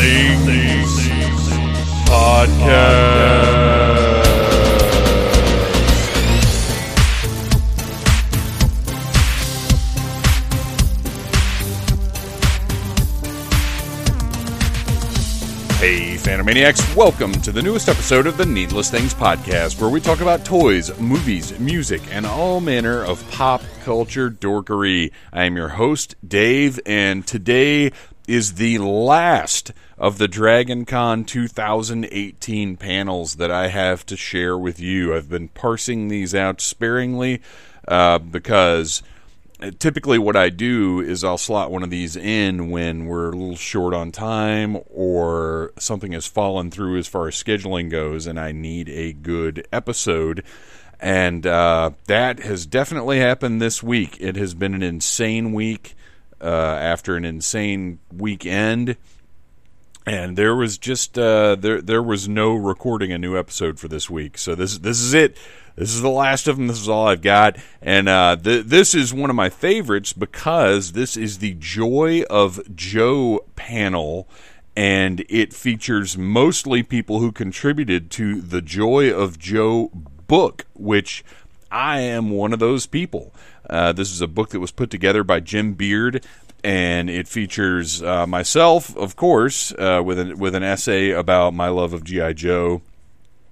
Things Podcast. Hey, Phantomaniacs, welcome to the newest episode of the Needless Things Podcast, where we talk about toys, movies, music, and all manner of pop culture dorkery. I am your host, Dave, and today is the last of the Dragon Con 2018 panels that I have to share with you. I've been parsing these out sparingly uh, because typically what I do is I'll slot one of these in when we're a little short on time or something has fallen through as far as scheduling goes and I need a good episode. And uh, that has definitely happened this week. It has been an insane week uh, after an insane weekend. And there was just uh, there there was no recording a new episode for this week, so this this is it. This is the last of them. This is all I've got, and uh, th- this is one of my favorites because this is the Joy of Joe panel, and it features mostly people who contributed to the Joy of Joe book, which I am one of those people. Uh, this is a book that was put together by Jim Beard, and it features uh, myself, of course, uh, with an with an essay about my love of GI Joe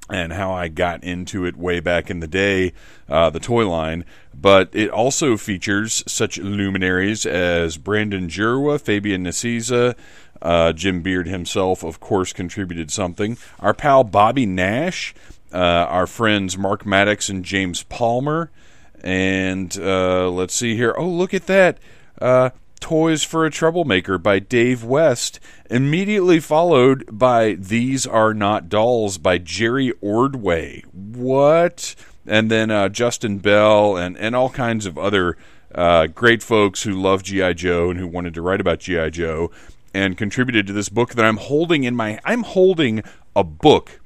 and how I got into it way back in the day, uh, the toy line. But it also features such luminaries as Brandon Jerwa, Fabian Nicieza, uh, Jim Beard himself, of course, contributed something. Our pal Bobby Nash, uh, our friends Mark Maddox and James Palmer, and uh, let's see here. Oh, look at that. Uh, Toys for a Troublemaker by Dave West, immediately followed by These Are Not Dolls by Jerry Ordway. What? And then uh, Justin Bell and, and all kinds of other uh, great folks who love G.I. Joe and who wanted to write about G.I. Joe and contributed to this book that I'm holding in my. I'm holding a book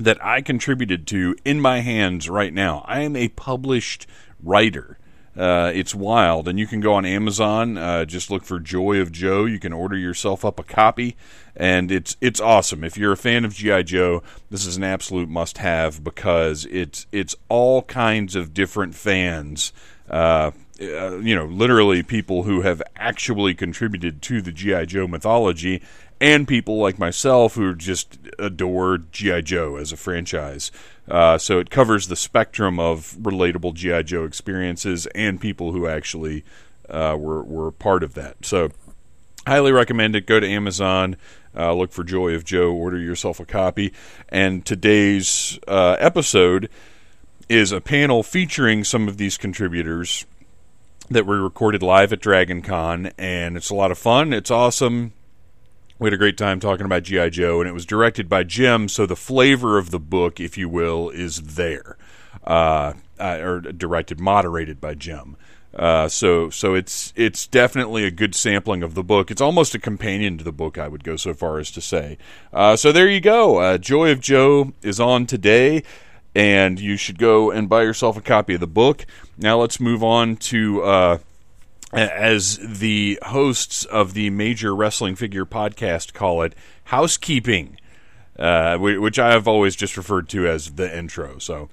that I contributed to in my hands right now. I am a published writer. Uh, it's wild, and you can go on Amazon. Uh, just look for Joy of Joe. You can order yourself up a copy, and it's it's awesome. If you're a fan of GI Joe, this is an absolute must-have because it's it's all kinds of different fans. Uh, uh, you know, literally people who have actually contributed to the GI Joe mythology, and people like myself who just adore GI Joe as a franchise. Uh, so it covers the spectrum of relatable GI Joe experiences and people who actually uh, were were part of that. So highly recommend it. Go to Amazon, uh, look for Joy of Joe, order yourself a copy. And today's uh, episode is a panel featuring some of these contributors that were recorded live at Dragon Con, and it's a lot of fun. It's awesome. We had a great time talking about G.I. Joe, and it was directed by Jim, so the flavor of the book, if you will, is there. Uh, or directed, moderated by Jim. Uh, so, so it's it's definitely a good sampling of the book. It's almost a companion to the book. I would go so far as to say. Uh, so there you go. Uh, Joy of Joe is on today, and you should go and buy yourself a copy of the book. Now let's move on to uh, as the hosts of the Major Wrestling Figure podcast call it, housekeeping, uh, which I have always just referred to as the intro. So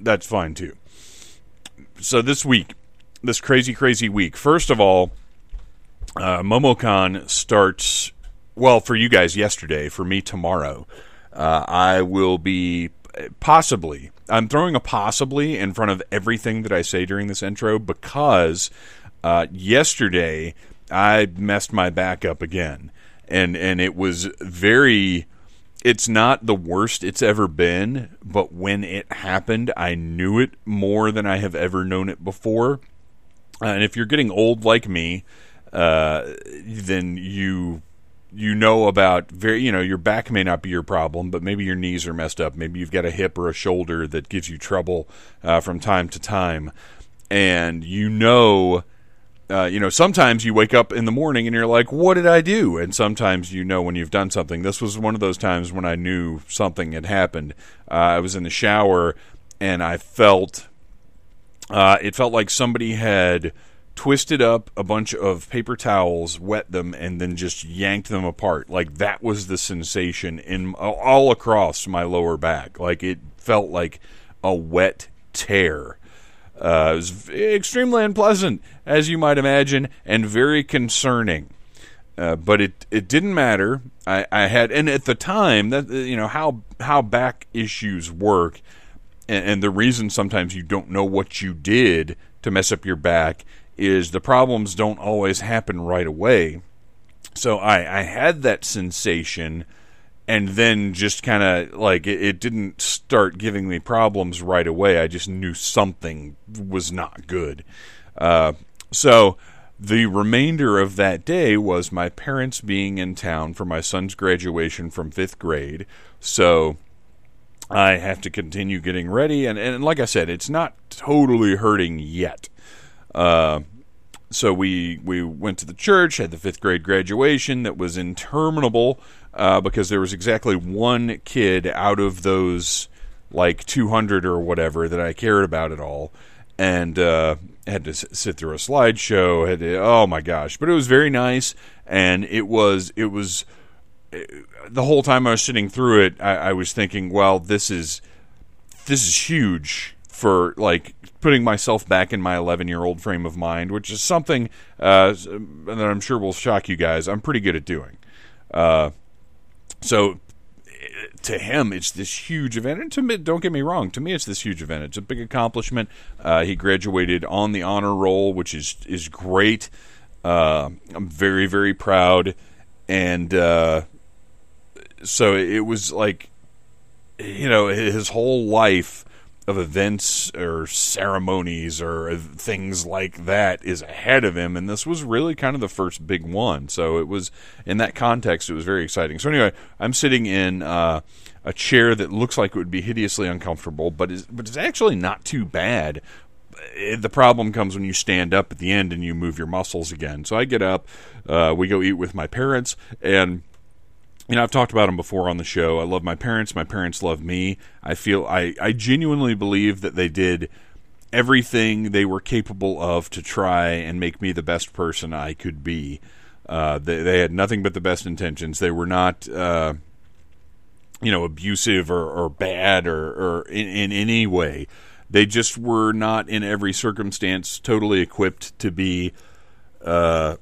that's fine too. So this week, this crazy, crazy week. First of all, uh, MomoCon starts. Well, for you guys yesterday, for me tomorrow. Uh, I will be possibly. I'm throwing a possibly in front of everything that I say during this intro because uh, yesterday, I messed my back up again, and and it was very. It's not the worst it's ever been, but when it happened, I knew it more than I have ever known it before. Uh, and if you're getting old like me, uh, then you you know about very you know your back may not be your problem, but maybe your knees are messed up. Maybe you've got a hip or a shoulder that gives you trouble uh, from time to time, and you know uh, you know, sometimes you wake up in the morning and you're like, what did I do? And sometimes you know when you've done something. This was one of those times when I knew something had happened. Uh, I was in the shower and I felt, uh, it felt like somebody had twisted up a bunch of paper towels, wet them, and then just yanked them apart. Like that was the sensation in all across my lower back. Like it felt like a wet tear. Uh, it was extremely unpleasant, as you might imagine, and very concerning. Uh, but it it didn't matter. I, I had, and at the time, that you know how how back issues work, and, and the reason sometimes you don't know what you did to mess up your back is the problems don't always happen right away. So I, I had that sensation and then just kind of like it, it, didn't start giving me problems right away. I just knew something was not good. Uh, so the remainder of that day was my parents being in town for my son's graduation from fifth grade. So I have to continue getting ready, and, and like I said, it's not totally hurting yet. Uh, so we we went to the church, had the fifth grade graduation that was interminable uh, because there was exactly one kid out of those like 200 or whatever that I cared about at all, and uh, had to sit through a slideshow. Had to, oh my gosh, but it was very nice, and it was it was uh, the whole time I was sitting through it, I, I was thinking, well, this is this is huge for like putting myself back in my 11 year old frame of mind, which is something uh, that I'm sure will shock you guys. I'm pretty good at doing. Uh, so to him, it's this huge event. And to me, don't get me wrong, to me, it's this huge event. It's a big accomplishment. Uh, he graduated on the honor roll, which is is great. Uh, I'm very very proud, and uh, so it was like, you know, his whole life of events or ceremonies or things like that is ahead of him and this was really kind of the first big one. So it was in that context it was very exciting. So anyway i'm sitting in uh, a chair that looks like it would be hideously uncomfortable but is but it's actually not too bad. The problem comes when you stand up at the end and you move your muscles again. So i get up uh, we go eat with my parents and you know, I've talked about them before on the show. I love my parents. My parents love me. I feel I, I genuinely believe that they did everything they were capable of to try and make me the best person I could be. Uh, they, they, had nothing but the best intentions. They were not, uh, you know, abusive or, or bad or, or in, in any way. They just were not in every circumstance totally equipped to be uh,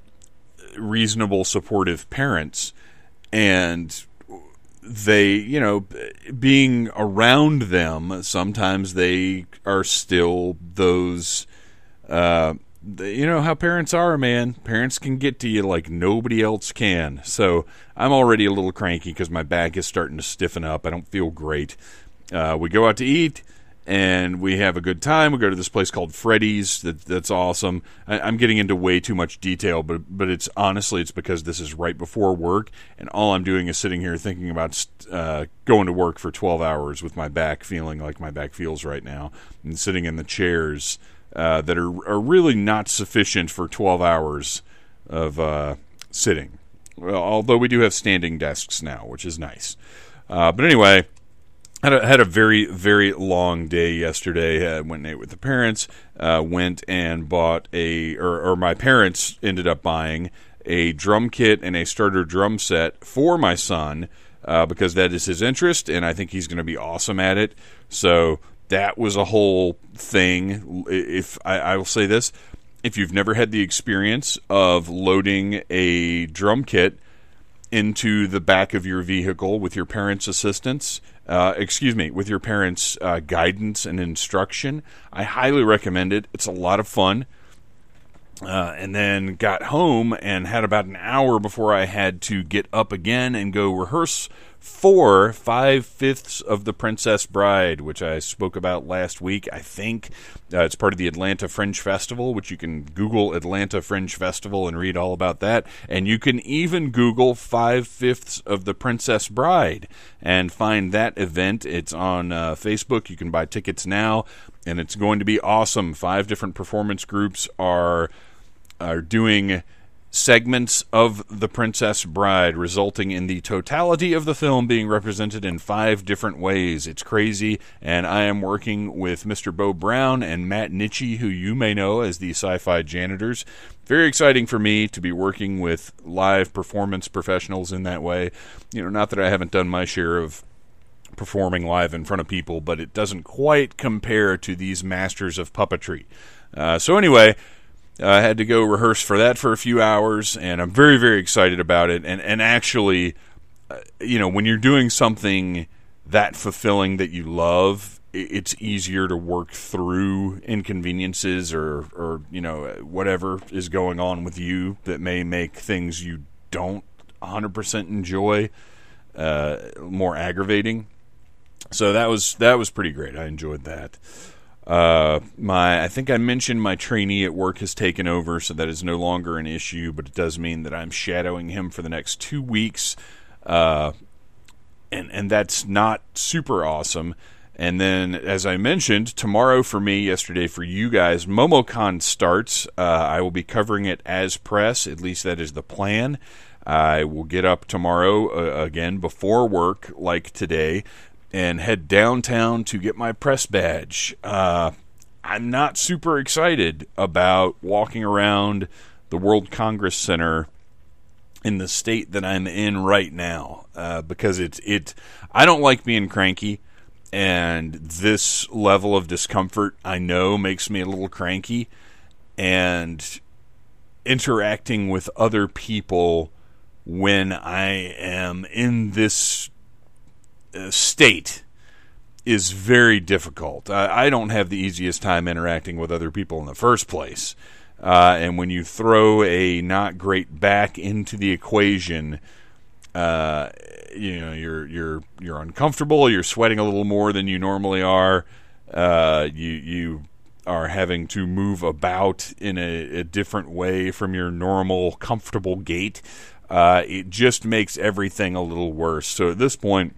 reasonable, supportive parents and they you know being around them sometimes they are still those uh, you know how parents are man. Parents can get to you like nobody else can. So i'm already a little cranky because my back is starting to stiffen up. I don't feel great. Uh, we go out to eat and we have a good time. We go to this place called Freddy's. That, that's awesome. I, am getting into way too much detail, but but it's honestly it's because this is right before work, and all I'm doing is sitting here thinking about uh, going to work for 12 hours with my back feeling like my back feels right now, and sitting in the chairs uh, that are are really not sufficient for 12 hours of uh, sitting. Well, although we do have standing desks now, which is nice. Uh, but anyway a, had a very very long day yesterday. I went and with the parents. Uh, went and bought a, or, or, my parents ended up buying a drum kit and a starter drum set for my son uh, because that is his interest, and I think he's going to be awesome at it. So that was a whole thing. If I, I will say this, if you've never had the experience of loading a drum kit into the back of your vehicle with your parents' assistance, uh, excuse me, with your parents' uh, guidance and instruction. I highly recommend it. It's a lot of fun. Uh, and then got home and had about an hour before I had to get up again and go rehearse for five fifths of the Princess Bride, which I spoke about last week. I think uh, it's part of the Atlanta Fringe Festival, which you can Google Atlanta Fringe Festival and read all about that. And you can even Google five fifths of the Princess Bride and find that event. It's on uh, Facebook. You can buy tickets now, and it's going to be awesome. Five different performance groups are are doing segments of The Princess Bride, resulting in the totality of the film being represented in five different ways. It's crazy, and I am working with Mr. Bo Brown and Matt Nitchie, who you may know as the sci fi janitors. Very exciting for me to be working with live performance professionals in that way. You know, not that I haven't done my share of performing live in front of people, but it doesn't quite compare to these masters of puppetry. Uh, so, anyway, I had to go rehearse for that for a few hours, and I'm very, very excited about it. And and actually, uh, you know, when you're doing something that fulfilling that you love, it's easier to work through inconveniences or or you know whatever is going on with you that may make things you don't 100% enjoy uh, more aggravating. So that was that was pretty great. I enjoyed that. Uh, my I think I mentioned my trainee at work has taken over, so that is no longer an issue. But it does mean that I'm shadowing him for the next two weeks, uh, and and that's not super awesome. And then, as I mentioned, tomorrow for me, yesterday for you guys, MomoCon starts. Uh, I will be covering it as press. At least that is the plan. I will get up tomorrow uh, again before work, like today, and head downtown to get my press badge. Uh, I'm not super excited about walking around the World Congress Center in the state that I'm in right now uh, because it's it. I don't like being cranky, and this level of discomfort I know makes me a little cranky, and interacting with other people when I am in this state is very difficult. I, I, don't have the easiest time interacting with other people in the first place. Uh, and when you throw a not great back into the equation, uh, you know you're you're you're uncomfortable. You're sweating a little more than you normally are. Uh, you you are having to move about in a, a different way from your normal comfortable gait. Uh, it just makes everything a little worse. So at this point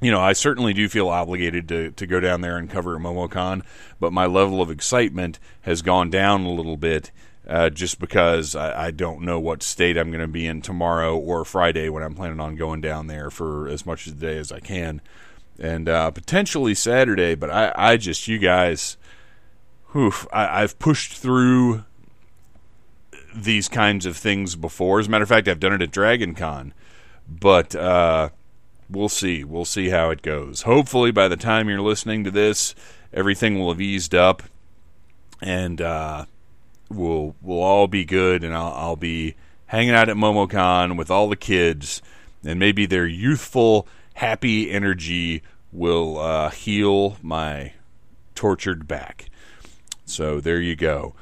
you know, I certainly do feel obligated to, to go down there and cover MomoCon, but my level of excitement has gone down a little bit uh, just because I, I, don't know what state I'm going to be in tomorrow or Friday when I'm planning on going down there for as much of the day as I can. And uh, potentially Saturday, but I, I just, you guys, whew, I, I've pushed through these kinds of things before. As a matter of fact, I've done it at Dragon Con, but. Uh, we'll see. We'll see how it goes. Hopefully, by the time you're listening to this, everything will have eased up, and uh, we'll we'll all be good. And I'll, I'll be hanging out at MomoCon with all the kids, and maybe their youthful, happy energy will uh, heal my tortured back. So there you go.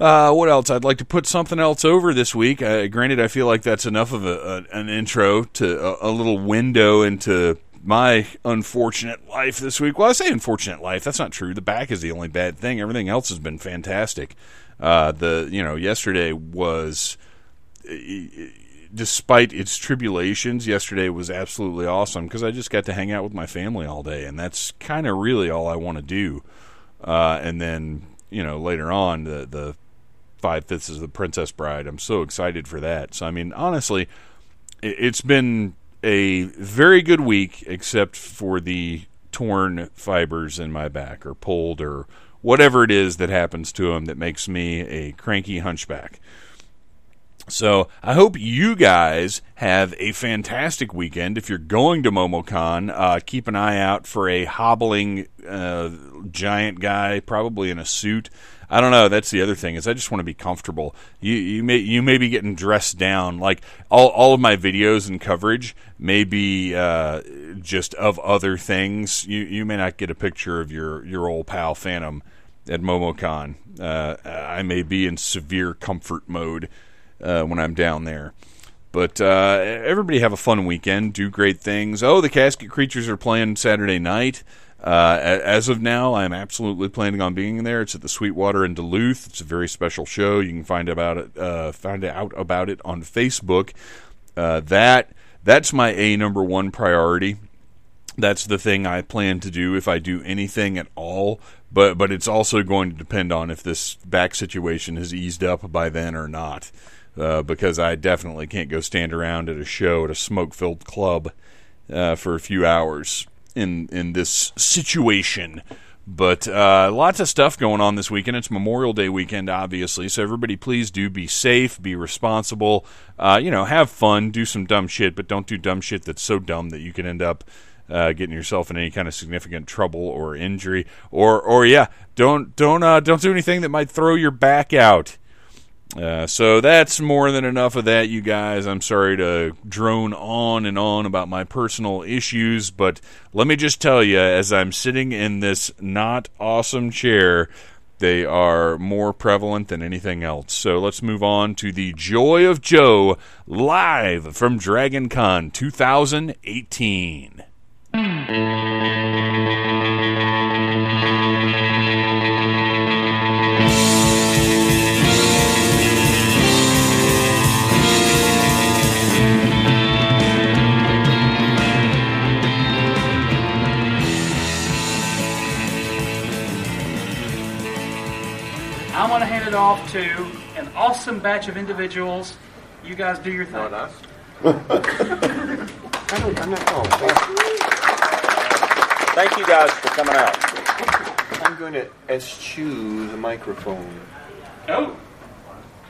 Uh, what else? I'd like to put something else over this week. Uh, granted, I feel like that's enough of a, a an intro to a, a, little window into my unfortunate life this week. Well, I say unfortunate life. That's not true. The back is the only bad thing. Everything else has been fantastic. Uh, the you know yesterday was, despite its tribulations, yesterday was absolutely awesome because I just got to hang out with my family all day, and that's kind of really all I want to do. Uh, and then you know later on the the five fifths of the Princess Bride. I'm so excited for that. So I mean, honestly, it's been a very good week, except for the torn fibers in my back or pulled or whatever it is that happens to them that makes me a cranky hunchback. So I hope you guys have a fantastic weekend. If you're going to MomoCon, uh, keep an eye out for a hobbling uh, giant guy, probably in a suit. I don't know. That's the other thing is I just want to be comfortable. You you may you may be getting dressed down. Like all all of my videos and coverage may be uh, just of other things. You you may not get a picture of your your old pal Phantom at MomoCon. Uh, I may be in severe comfort mode uh, when I'm down there. But uh, everybody have a fun weekend. Do great things. Oh, the Casket Creatures are playing Saturday night. Uh, as of now, I'm absolutely planning on being there. It's at the Sweetwater in Duluth. It's a very special show. You can find about it, uh, find out about it on Facebook. Uh, that that's my a number one priority. That's the thing I plan to do if I do anything at all but but it's also going to depend on if this back situation has eased up by then or not. Uh, because I definitely can't go stand around at a show at a smoke filled club uh, for a few hours in in this situation. But uh, lots of stuff going on this weekend. It's Memorial Day weekend, obviously. So everybody, please do be safe, be responsible. Uh, you know, have fun, do some dumb shit, but don't do dumb shit that's so dumb that you can end up uh, getting yourself in any kind of significant trouble or injury. Or, or yeah, don't don't uh, don't do anything that might throw your back out. Uh, so that's more than enough of that, you guys. I'm sorry to drone on and on about my personal issues, but let me just tell you, as I'm sitting in this not awesome chair, they are more prevalent than anything else. So let's move on to the Joy of Joe live from Dragon Con 2018. I'm going to hand it off to an awesome batch of individuals. You guys do your thing. Not us. I don't, I'm not, oh, Thank you guys for coming out. I'm going to eschew the microphone. Oh,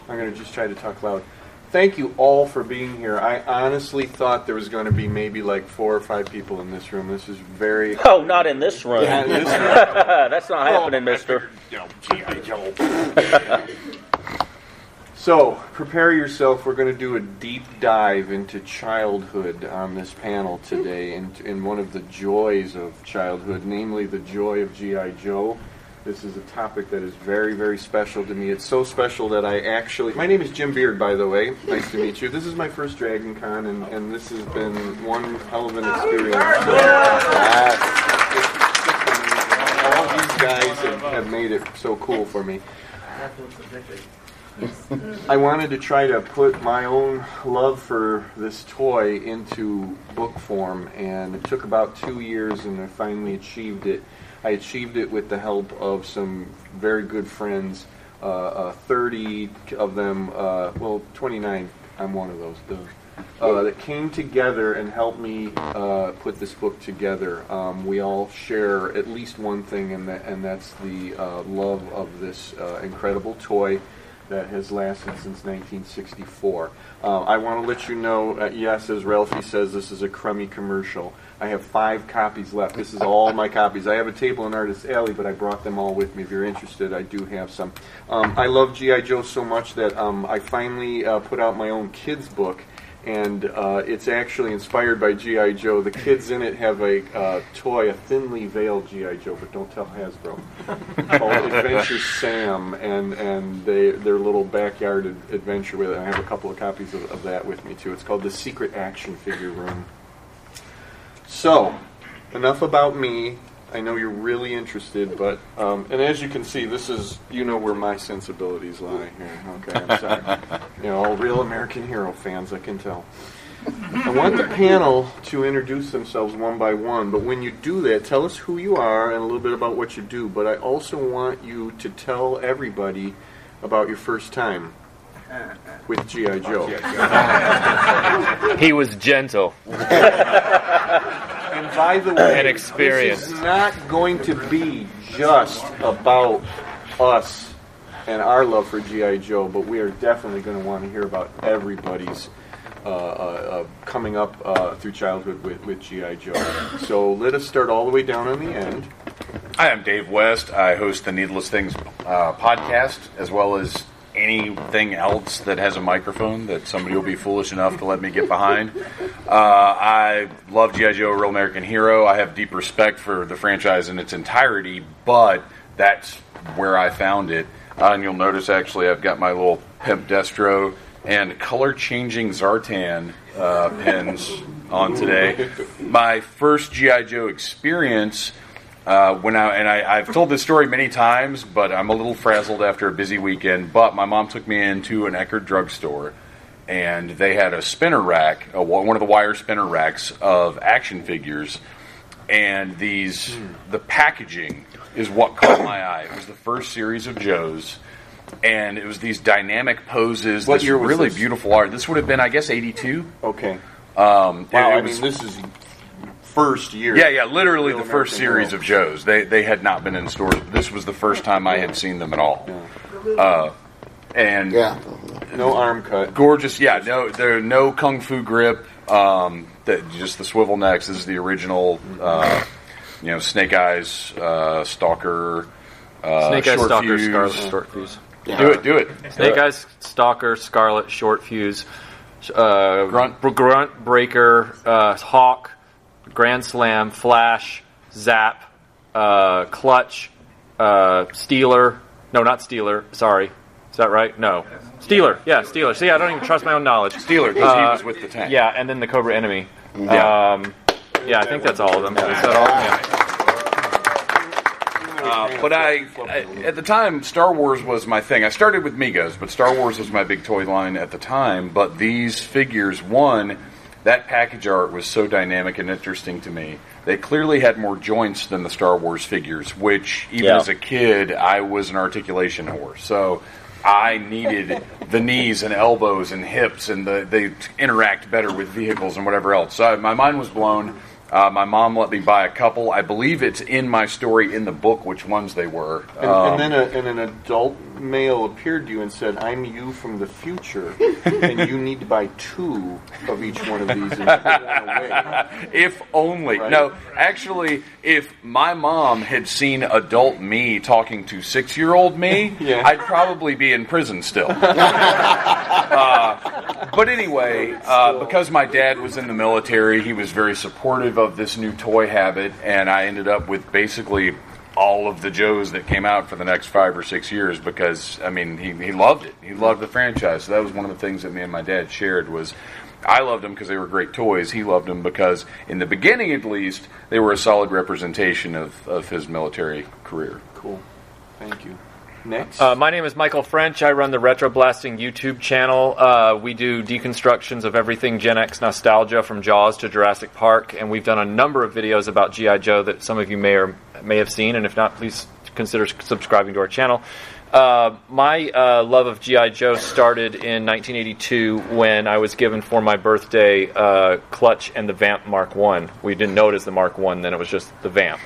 I'm going to just try to talk loud. Thank you all for being here. I honestly thought there was going to be maybe like four or five people in this room. This is very. Oh, not in this room. Yeah, this That's not happening, oh, mister. You know, so, prepare yourself. We're going to do a deep dive into childhood on this panel today, and in one of the joys of childhood, namely the joy of G.I. Joe. This is a topic that is very, very special to me. It's so special that I actually. My name is Jim Beard, by the way. Nice to meet you. This is my first Dragon Con, and, and this has been one hell of an experience. All these guys have, have made it so cool for me. I wanted to try to put my own love for this toy into book form, and it took about two years, and I finally achieved it. I achieved it with the help of some very good friends. Uh, uh, 30 of them, uh, well, 29, I'm one of those, uh, that came together and helped me uh, put this book together. Um, we all share at least one thing, and, that, and that's the uh, love of this uh, incredible toy that has lasted since 1964. Uh, I want to let you know, uh, yes, as Ralphie says, this is a crummy commercial. I have five copies left. This is all my copies. I have a table in Artist Alley, but I brought them all with me. If you're interested, I do have some. Um, I love G.I. Joe so much that um, I finally uh, put out my own kids' book and uh, it's actually inspired by GI Joe. The kids in it have a uh, toy, a thinly veiled GI Joe, but don't tell Hasbro, called Adventure Sam, and and they their little backyard ad- adventure with it. I have a couple of copies of, of that with me too. It's called the Secret Action Figure Room. So, enough about me. I know you're really interested, but um, and as you can see, this is you know where my sensibilities lie here. Okay, I'm sorry. you know, all real American Hero fans, I can tell. I want the panel to introduce themselves one by one, but when you do that, tell us who you are and a little bit about what you do. But I also want you to tell everybody about your first time with G.I. Joe. He was gentle. And by the way, And experienced. this is not going to be just about us and our love for GI Joe, but we are definitely going to want to hear about everybody's uh, uh, uh, coming up uh, through childhood with, with GI Joe. So let us start all the way down on the end. Hi, I'm Dave West. I host the Needless Things uh, podcast, as well as anything else that has a microphone that somebody will be foolish enough to let me get behind. Uh, I love G.I. Joe, Real American Hero. I have deep respect for the franchise in its entirety, but that's where I found it. Uh, and you'll notice, actually, I've got my little Pimp Destro and color changing Zartan uh, pins on today. My first G.I. Joe experience uh, when I and I, I've told this story many times, but I'm a little frazzled after a busy weekend. But my mom took me into an Eckerd drugstore, and they had a spinner rack, a, one of the wire spinner racks of action figures. and these the packaging is what caught my eye. It was the first series of Joe's, and it was these dynamic poses. What this year was really this? beautiful art. This would have been, I guess, eighty two. Okay. Um, Wow. it I was- mean, this is first year. yeah, yeah, literally Real the first American series Girl. of Joe's. They they had not been in stores. This was the first time I had seen them at all. Uh, and Yeah. No arm cut. gorgeous. Yeah, no, there are no kung fu grip. Um, that just the swivel necks. This is the original. Uh, you know, Snake Eyes, uh, Stalker, uh, Snake Eyes, Stalker, Fuse. Scarlett, Short Fuse. Do it, do it. Snake Eyes, Stalker, Scarlett, Short Fuse, uh, Grunt. Grunt, Breaker, uh, Hawk, Grand Slam, Flash, Zap, uh, Clutch, uh, Steeler. No, not Steeler. Sorry. Is that right? No. Steeler. Yeah, Steeler. See, I don't even trust my own knowledge. Steeler, because he Uh, was with the tank. Yeah, and then the Cobra Enemy. Yeah. Um, yeah, I think that's all of them. Is that all? Yeah. Uh, but I, I, at the time, Star Wars was my thing. I started with Megos, but Star Wars was my big toy line at the time. But these figures, one, that package art was so dynamic and interesting to me. They clearly had more joints than the Star Wars figures, which even Yeah. as a kid, I was an articulation whore. So I needed the knees and elbows and hips, and the, they interact better with vehicles and whatever else. So I, my mind was blown. Uh, my mom let me buy a couple. I believe it's in my story in the book which ones they were. And, Um, and then a, and an adult male appeared to you and said, "I'm you from the future, and you need to buy two of each one of these and put one away." if only. Right. No, actually, if my mom had seen adult me talking to six year old me, Yeah. I'd probably be in prison still. Uh, but anyway, uh, because my dad was in the military, he was very supportive of this new toy habit, and I ended up with basically all of the Joes that came out for the next five or six years because I mean he, he loved it. He loved the franchise. So that was one of the things that me and my dad shared was I loved them because they were great toys. He loved them because in the beginning at least they were a solid representation of, of his military career. Cool. Thank you. Next. Uh, my name is Michael French. I run the Retro Blasting YouTube channel. Uh, we do deconstructions of everything Gen X nostalgia from Jaws to Jurassic Park, and we've done a number of videos about GI Joe that some of you may or may have seen. And if not, please consider subscribing to our channel. Uh, my uh, love of GI Joe started in 1982 when I was given for my birthday uh, Clutch and the Vamp Mark One. We didn't know it as the Mark One then; it was just the Vamp.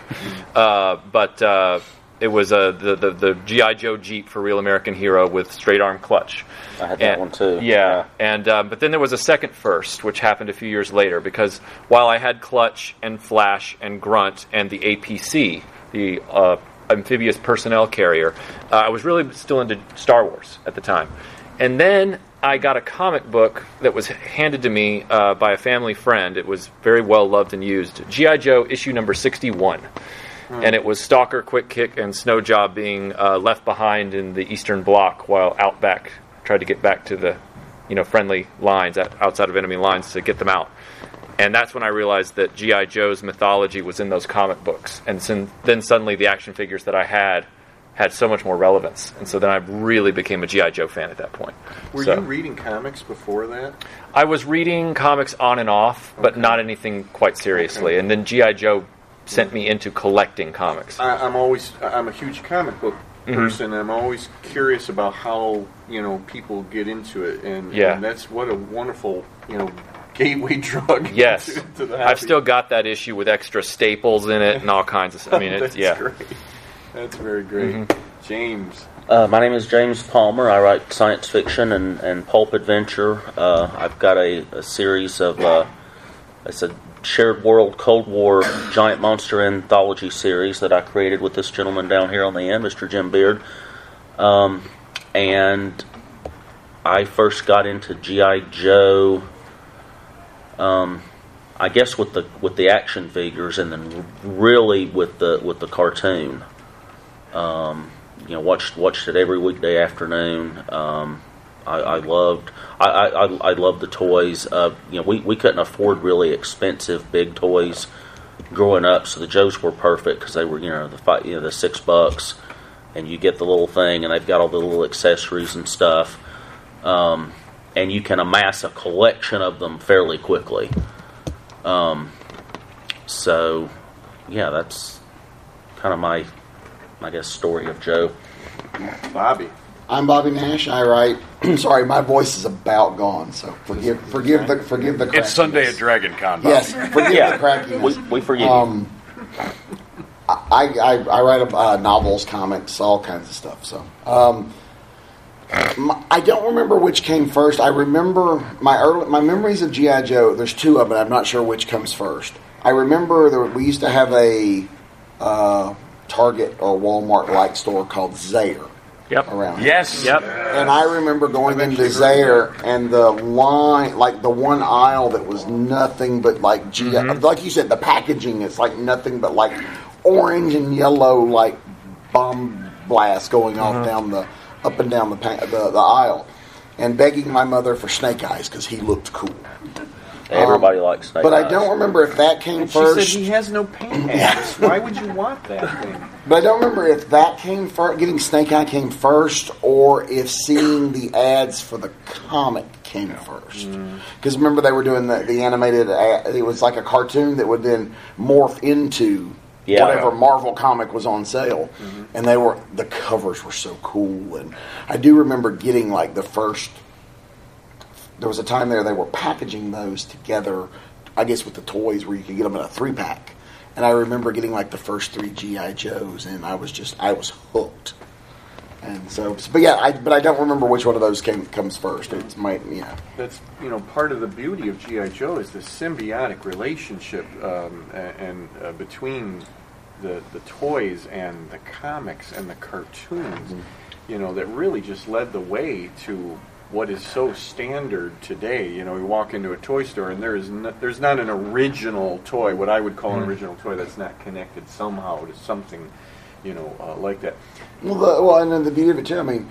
Uh, but uh, it was uh, the, the the GI Joe Jeep for Real American Hero with straight arm clutch. I had that And- one too. Yeah, and um, but then there was a second first, which happened a few years later. Because while I had Clutch and Flash and Grunt and the APC, the uh, amphibious personnel carrier, uh, I was really still into Star Wars at the time. And then I got a comic book that was handed to me uh, by a family friend. It was very well loved and used. GI Joe issue number sixty-one and it was Stalker, Quick Kick, and Snow Job being uh, left behind in the Eastern Bloc while Outback tried to get back to the, you know, friendly lines outside of enemy lines to get them out. And that's when I realized that GI Joe's mythology was in those comic books, and then suddenly the action figures that I had had so much more relevance, and so then I really became a GI Joe fan at that point. Were So- you reading comics before that? I was reading comics on and off, but not anything quite seriously. Okay. And then GI Joe sent me into collecting comics. I, I'm always I'm a huge comic book Mm-hmm. person. I'm always curious about how you know people get into it, and, Yeah. and that's what a wonderful you know gateway drug. Yes, to, to I've still got that issue with extra staples in it and all kinds of. Stuff. I mean, it's that's yeah. Mm-hmm. great. That's very great. James, Uh, my name is James Palmer. I write science fiction and, and pulp adventure. Uh, I've got a, a series of uh, it's a shared world Cold War giant monster anthology series that I created with this gentleman down here on the end, Mr. Jim Beard. Um, and I first got into GI Joe. Um, I guess with the with the action figures, and then really with the with the cartoon Um, you know watched watched it every weekday afternoon. Um, I, I loved I, I, I loved the toys. Uh, you know we, we couldn't afford really expensive big toys growing up, so the Joes were perfect because they were you know the five, you know the six bucks, and you get the little thing, and they've got all the little accessories and stuff. Um, and you can amass a collection of them fairly quickly. Um, so yeah, that's kind of my, I guess, story of Joe. Bobby. I'm Bobby Nash. I write. sorry, my voice is about gone, so forgive forgive the forgive the. It's Sunday at crackiness. Dragon Con. Bobby. Yes, forgive Yeah, the crackiness. we, we forgive. Um, I, I, I write uh, novels, comics, all kinds of stuff. So um, my, I don't remember which came first. I remember my early, my memories of GI Joe. There's two of them. I'm not sure which comes first. I remember there, we used to have a uh, Target or Walmart like store called Zayre Yep. around. Yes. Yep. And I remember going into Zayre and the line, like the one aisle that was nothing but like G, mm-hmm. like you said, the packaging is like nothing but like orange and yellow, like bomb blast going off mm-hmm. down the up and down the, pa- the the aisle, and begging my mother for Snake Eyes because he looked cool. Um, Everybody likes Snake But I don't remember if that came And she first. said he has no pants. Why would you want that thing? But I don't remember if that came first, getting Snake Eye came first, or if seeing the ads for the comic came first. Mm. Because remember, they were doing the, the animated, ad, it was like a cartoon that would then morph into Yeah. whatever Marvel comic was on sale. Mm-hmm. And they were, the covers were so cool. And I do remember getting like the first, there was a time there they were packaging those together, I guess with the toys where you could get them in a three pack. And I remember getting like the first three GI Joes, and I was just I was hooked. And so, but yeah, I but I don't remember which one of those came comes first. It's my yeah. That's you know part of the beauty of GI Joe is the symbiotic relationship um, and uh, between the the toys and the comics and the cartoons. You know that really just led the way to what is so standard today. You know, we walk into a toy store and there is no, there's not an original toy, what I would call an original toy that's not connected somehow to something, you know, uh, like that. Well, the, well, and then the beauty of it too. I mean,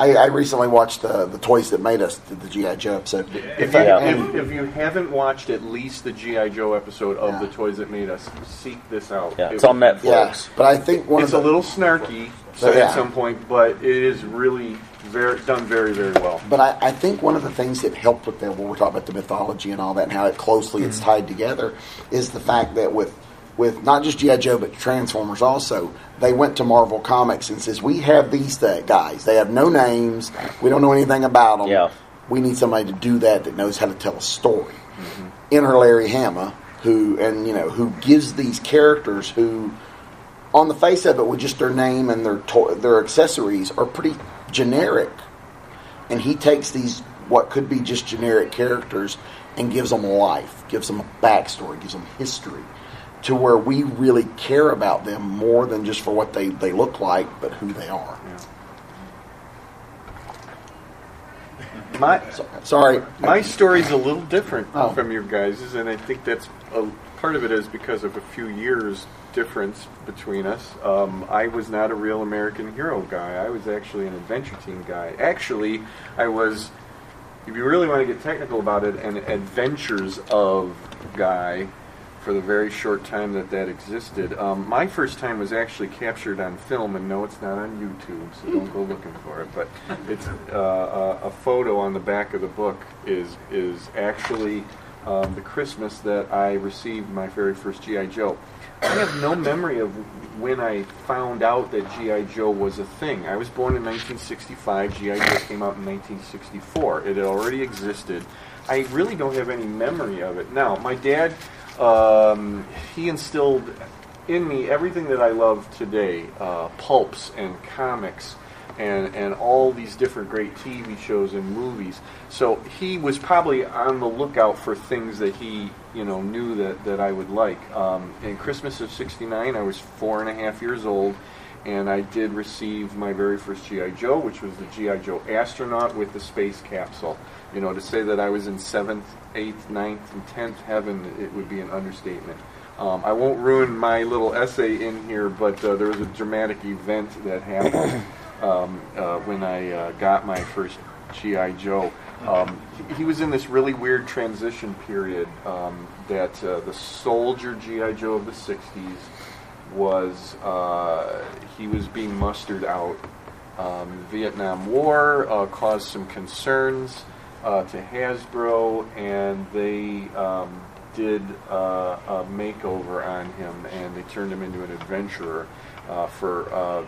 I, I recently watched the the toys that made us the, the GI Joe episode. If you, Yeah. if, if you haven't watched at least the GI Joe episode of Yeah. the Toys That Made Us, seek this out. Yeah, It it's on Netflix. Yeah, but I think one It's of a little snarky so Yeah. at some point, but it is really very done very very well. But I, I think one of the things that helped with that, when we're talking about the mythology and all that, and how it closely it's mm-hmm. tied together, is the fact that with with not just GI Joe but Transformers also, they went to Marvel Comics and says, "We have these th- guys. They have no names. We don't know anything about them. Yeah. We need somebody to do that that knows how to tell a story." Mm-hmm. Enter Larry Hama, who and you know who gives these characters who on the face of it, with just their name and their to- their accessories, are pretty generic. And he takes these what could be just generic characters and gives them life, gives them a backstory, gives them history, to where we really care about them more than just for what they, they look like, but who they are. My So, sorry, my story's a little different Oh. from your guys's, and I think that's a, part of it is because of a few years difference between us. Um, I was not a real American hero guy. I was actually an adventure team guy. Actually, I was, if you really want to get technical about it, an adventures of guy for the very short time that that existed. Um, my first time was actually captured on film, and no, it's not on YouTube, so don't go looking for it. But it's uh, a, photo on the back of the book is is actually um, the Christmas that I received my very first GI Joe. I have no memory of when I found out that GI Joe was a thing. I was born in 1965. GI Joe came out in 1964. It had already existed. I really don't have any memory of it. Now, my dad, um, he instilled in me everything that I love today: uh, pulps and comics, and and all these different great TV shows and movies. So he was probably on the lookout for things that he you know knew that that I would like. Um, in Christmas of '69, I was four and a half years old. And I did receive my very first GI Joe, which was the GI Joe astronaut with the space capsule. You know, to say that I was in seventh, eighth, ninth, and tenth heaven, it would be an understatement. Um, I won't ruin my little essay in here, but uh, there was a dramatic event that happened um, uh, when I uh, got my first GI Joe. Um, he, he was in this really weird transition period um, that uh, the soldier GI Joe of the '60s was uh, he was being mustered out. Um, Vietnam War uh, caused some concerns uh, to Hasbro, and they um, did a makeover on him, and they turned him into an adventurer uh, for uh,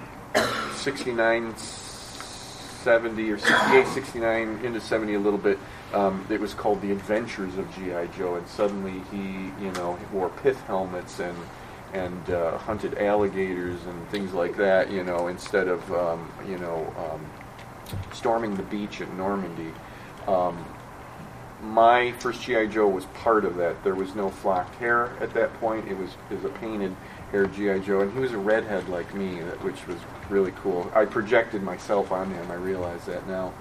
69, 70, or 68, 69, into 70 a little bit. Um, it was called The Adventures of G.I. Joe, and suddenly he, you know, wore pith helmets and and uh, hunted alligators and things like that, you know, instead of, um, you know, um, storming the beach at Normandy. Um, my first GI Joe was part of that. There was no flocked hair at that point. It was it was a painted hair GI Joe, and he was a redhead like me, which was really cool. I projected myself on him. I realize that now.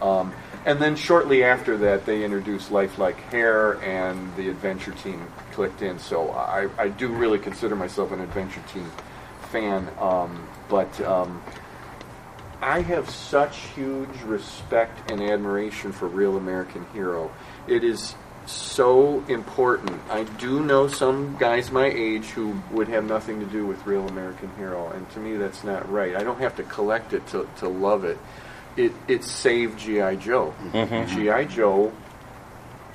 Um, and then shortly after that, they introduced Lifelike Hair, and the Adventure Team clicked in. So I, I do really consider myself an Adventure Team fan. Um, but um, I have such huge respect and admiration for Real American Hero. It is so important. I do know some guys my age who would have nothing to do with Real American Hero, and to me that's not right. I don't have to collect it to, to love it. It it saved GI Joe. GI Joe,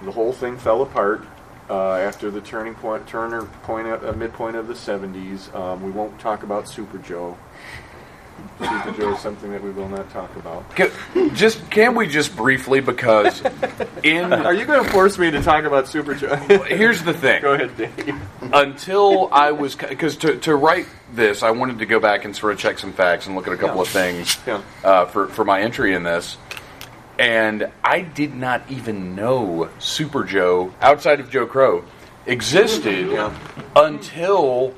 the whole thing fell apart uh, after the turning point, Turner point, uh, midpoint of the '70s. Um, we won't talk about Super Joe. Super Joe is something that we will not talk about. Ca- Just can we just briefly because in Are you going to force me to talk about Super Joe? here's the thing. Go ahead, Dave. until I was because to, to write this, I wanted to go back and sort of check some facts and look at a couple Yeah. of things Yeah. uh, for for my entry in this. And I did not even know Super Joe outside of Joe Crow existed Yeah. until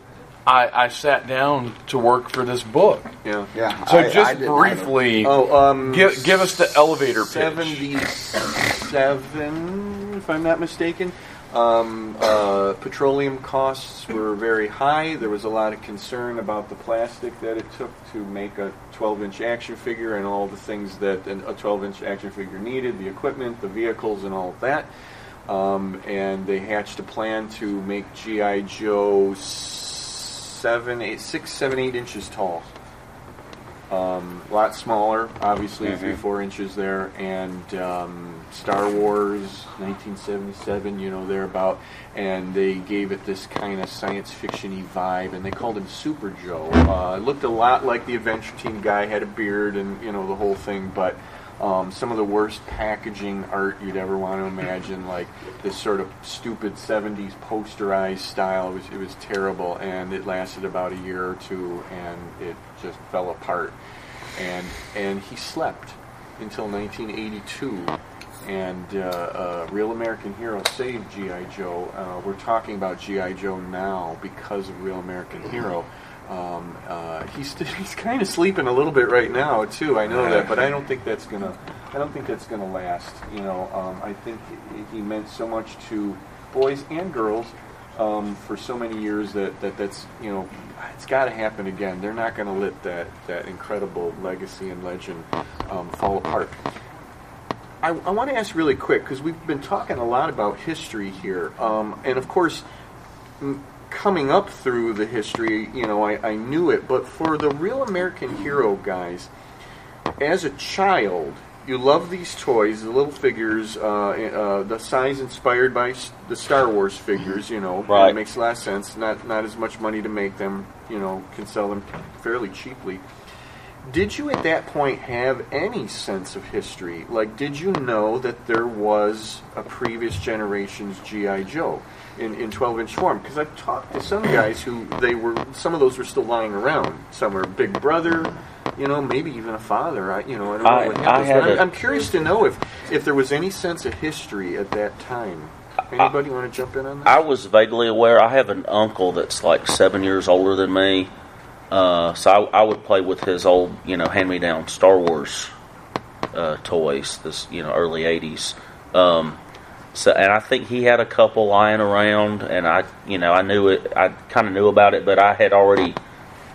I, I sat down to work for this book. Yeah. Yeah. So I- I just didn't briefly, Oh, um, give, give us the elevator pitch. 77, if I'm not mistaken. Um, uh, petroleum costs were very high. There was a lot of concern about the plastic that it took to make a 12-inch action figure and all the things that an- a 12-inch action figure needed, the equipment, the vehicles, and all of that. Um, and they hatched a plan to make GI Joe seven, eight, six, seven, eight inches tall. Um, a lot smaller, obviously, three, four inches there, and um, Star Wars, 1977, you know, thereabout, and they gave it this kind of science fiction-y vibe, and they called him Super Joe. Uh, it looked a lot like the Adventure Team guy, had a beard, and you know the whole thing, but um, some of the worst packaging art you'd ever want to imagine, like this sort of stupid 70s posterized style. It was, it was terrible, and it lasted about a year or two, and it just fell apart. And, and he slept until 1982. And uh, uh, Real American Hero saved G.I. Joe. Uh, we're talking about G.I. Joe now because of Real American Hero. Um, uh, he's he's kind of sleeping a little bit right now too. I know that, but I don't think that's gonna I don't think that's gonna last. You know, um, I think he- meant so much to boys and girls um, for so many years that, that that's you know it's got to happen again. They're not going to let that that incredible legacy and legend um, fall apart. I, I want to ask really quick because we've been talking a lot about history here, um, and of course, m- coming up through the history, you know, I, I knew it. But for the real American hero guys, as a child, you love these toys, the little figures, uh, uh, the size inspired by the Star Wars figures. You know, Right. It makes a lot of sense. Not not as much money to make them. You know, can sell them fairly cheaply. Did you at that point have any sense of history? Like, did you know that there was a previous generation's G.I. Joe in, in 12 inch form? Because I've talked to some guys who they were, some of those were still lying around. Some were Big Brother, you know, maybe even a father. I, you know, I don't know I- what I happens. had but I'm, I'm curious to know if, if there was any sense of history at that time. Anybody want to jump in on that? I was vaguely aware. I have an uncle that's like seven years older than me, uh, so I, I would play with his old, you know, hand-me-down Star Wars uh, toys. This, you know, early '80s. Um, so, and I think he had a couple lying around, and I, you know, I knew it. I kind of knew about it, but I had already,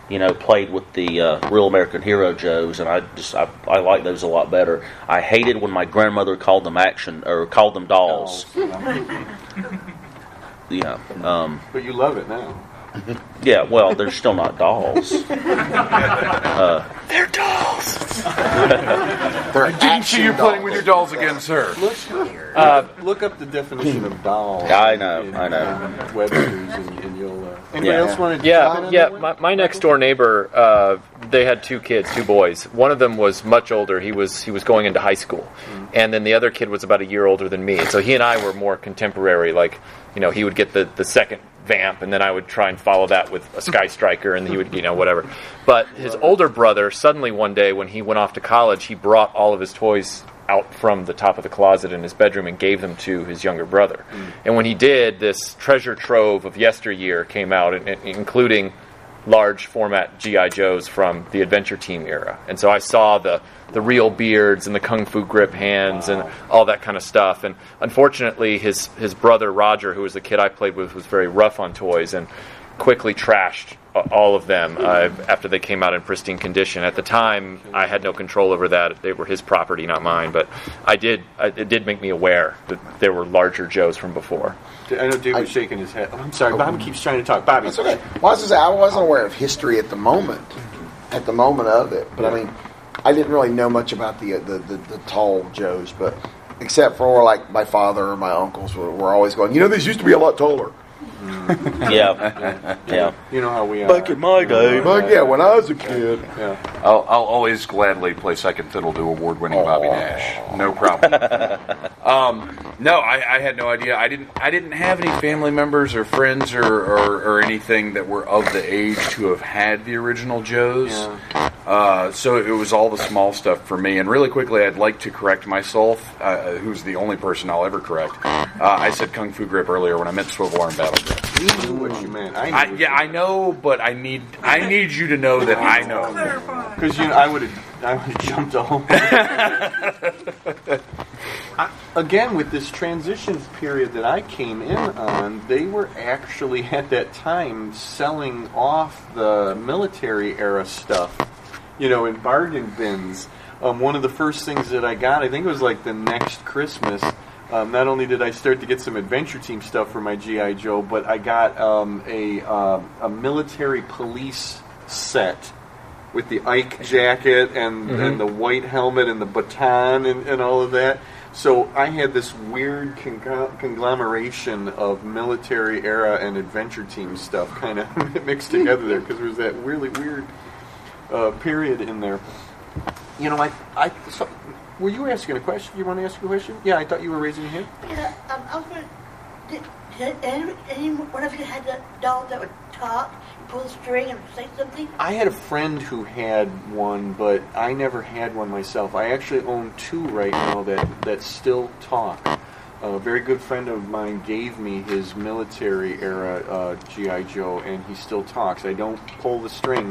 you know, played with the uh, Real American Hero Joes, and I just I, I like those a lot better. I hated when my grandmother called them action or called them dolls. Yeah. Um, But you love it now. Yeah, well, they're still not dolls. Uh, they're dolls. dolls. They're I Didn't see you playing with your dolls again, sir. Look, uh, look up the definition of doll. I know, in, I know. in Webster's, and, and you'll. Uh, anybody Yeah. else want to? Yeah, yeah. My, my next door neighbor, uh, they had two kids, two boys. One of them was much older. He was he was going into high school, and then the other kid was about a year older than me. So he and I were more contemporary. Like, you know, he would get the the second vamp, and then I would try and follow that with a Sky Striker, and he would, you know, whatever. But his older brother, suddenly one day when he went off to college, he brought all of his toys out from the top of the closet in his bedroom and gave them to his younger brother. Mm. And when he did, this treasure trove of yesteryear came out, in- in- including large format GI Joes from the Adventure Team era. And so I saw the the real beards and the kung fu grip hands and all that kind of stuff. And unfortunately, his his brother Roger, who was the kid I played with, was very rough on toys and quickly trashed all of them uh, after they came out in pristine condition. At the time, I had no control over that; they were his property, not mine. But I did I, it did make me aware that there were larger Joes from before. I know Dave was shaking his head. I'm sorry, Bobby keeps trying to talk. Bobby, That's okay. Well, I was say, I wasn't aware of history at the moment, at the moment of it. But I mean, I didn't really know much about the the, the, the tall Joes, but except for like my father or my uncles were, were always going. You know, these used to be a lot taller. Yeah, yeah. You know how we are. Back in my day, But yeah, when I was a kid, Yeah. I'll, I'll always gladly play second fiddle to award-winning Bobby Nash. No problem. um, no, I, I had no idea. I didn't. I didn't have any family members or friends or, or, or anything that were of the age to have had the original Joes. Yeah. Uh, so it was all the small stuff for me. And really quickly, I'd like to correct myself, uh, who's the only person I'll ever correct. Uh, I said Kung Fu Grip earlier when I meant Swivel Arm Battle Grip. We knew what you meant. I, I, yeah, I know, but I need I need you to know that I know. Because you know, I would have I would have jumped all over. I, again, with this transition period that I came in on, they were actually at that time selling off the military era stuff, you know, in bargain bins. Um, one of the first things that I got, I think it was like the next Christmas. Um, not only did I start to get some Adventure Team stuff for my GI Joe, but I got um, a uh, a military police set with the Ike jacket and, and the white helmet and the baton and, and all of that. So I had this weird conglomeration of military era and adventure team stuff kind of mixed together there because there was that really weird uh, period in there. You know, I, I so, were you asking a question? You want to ask a question? Yeah, I thought you were raising your hand. Yeah, um, I was going did, did any, any one of you had a doll that would talk, pull the string, and say something? I had a friend who had one, but I never had one myself. I actually own two right now that, that still talk. A very good friend of mine gave me his military era uh, GI Joe, and he still talks. I don't pull the string,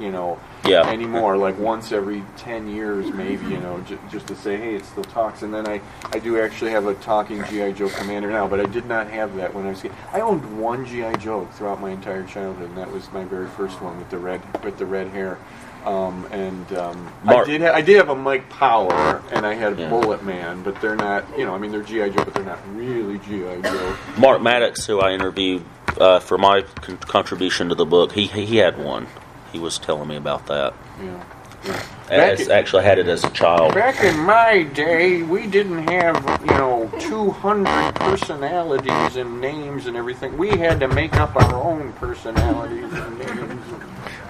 you know, Yeah. anymore. Like once every ten years, maybe, you know, j- just to say, hey, it still talks. And then I, I do actually have a talking GI Joe Commander now, but I did not have that when I was. kid. I owned one GI Joe throughout my entire childhood, and that was my very first one with the red with the red hair. Um, and um, I did ha- I did have a Mike Power, and I had Yeah. Bullet Man, but they're not. You know, I mean, they're GI Joe, but they're not really GI Joe. Mark Maddox, who I interviewed uh, for my con- contribution to the book, he he had one. He was telling me about that. Yeah. As, in- actually had it as a child. Back in my day, we didn't have, you know, 200 personalities and names and everything. We had to make up our own personalities and names.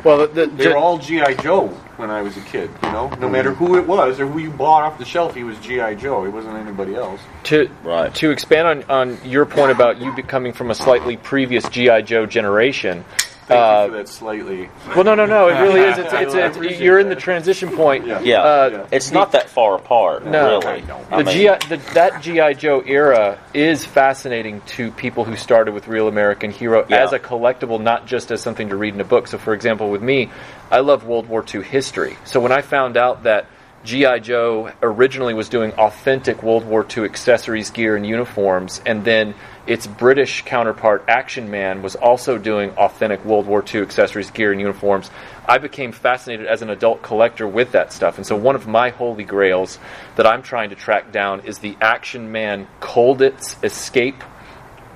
Well, the, the, They were all G.I. Joe when I was a kid, you know? No matter who it was or who you bought off the shelf, he was G.I. Joe. He wasn't anybody else. to Right. to expand on, on your point about you becoming from a slightly previous GI Joe generation. Thank uh, you for that slightly. Well, no, no, no. It really is. It's, it's, I it's, you're in the transition point. Yeah. Yeah, Uh, it's not that far apart, No. really. The GI, the, that GI Joe era is fascinating to people who started with Real American Hero Yeah. as a collectible, not just as something to read in a book. So, for example, with me, I love World War II history. So when I found out that GI Joe originally was doing authentic World War II accessories, gear, and uniforms, and then its British counterpart Action Man was also doing authentic World War II accessories, gear, and uniforms. I became fascinated as an adult collector with that stuff. And so one of my holy grails that I'm trying to track down is the Action Man Colditz Escape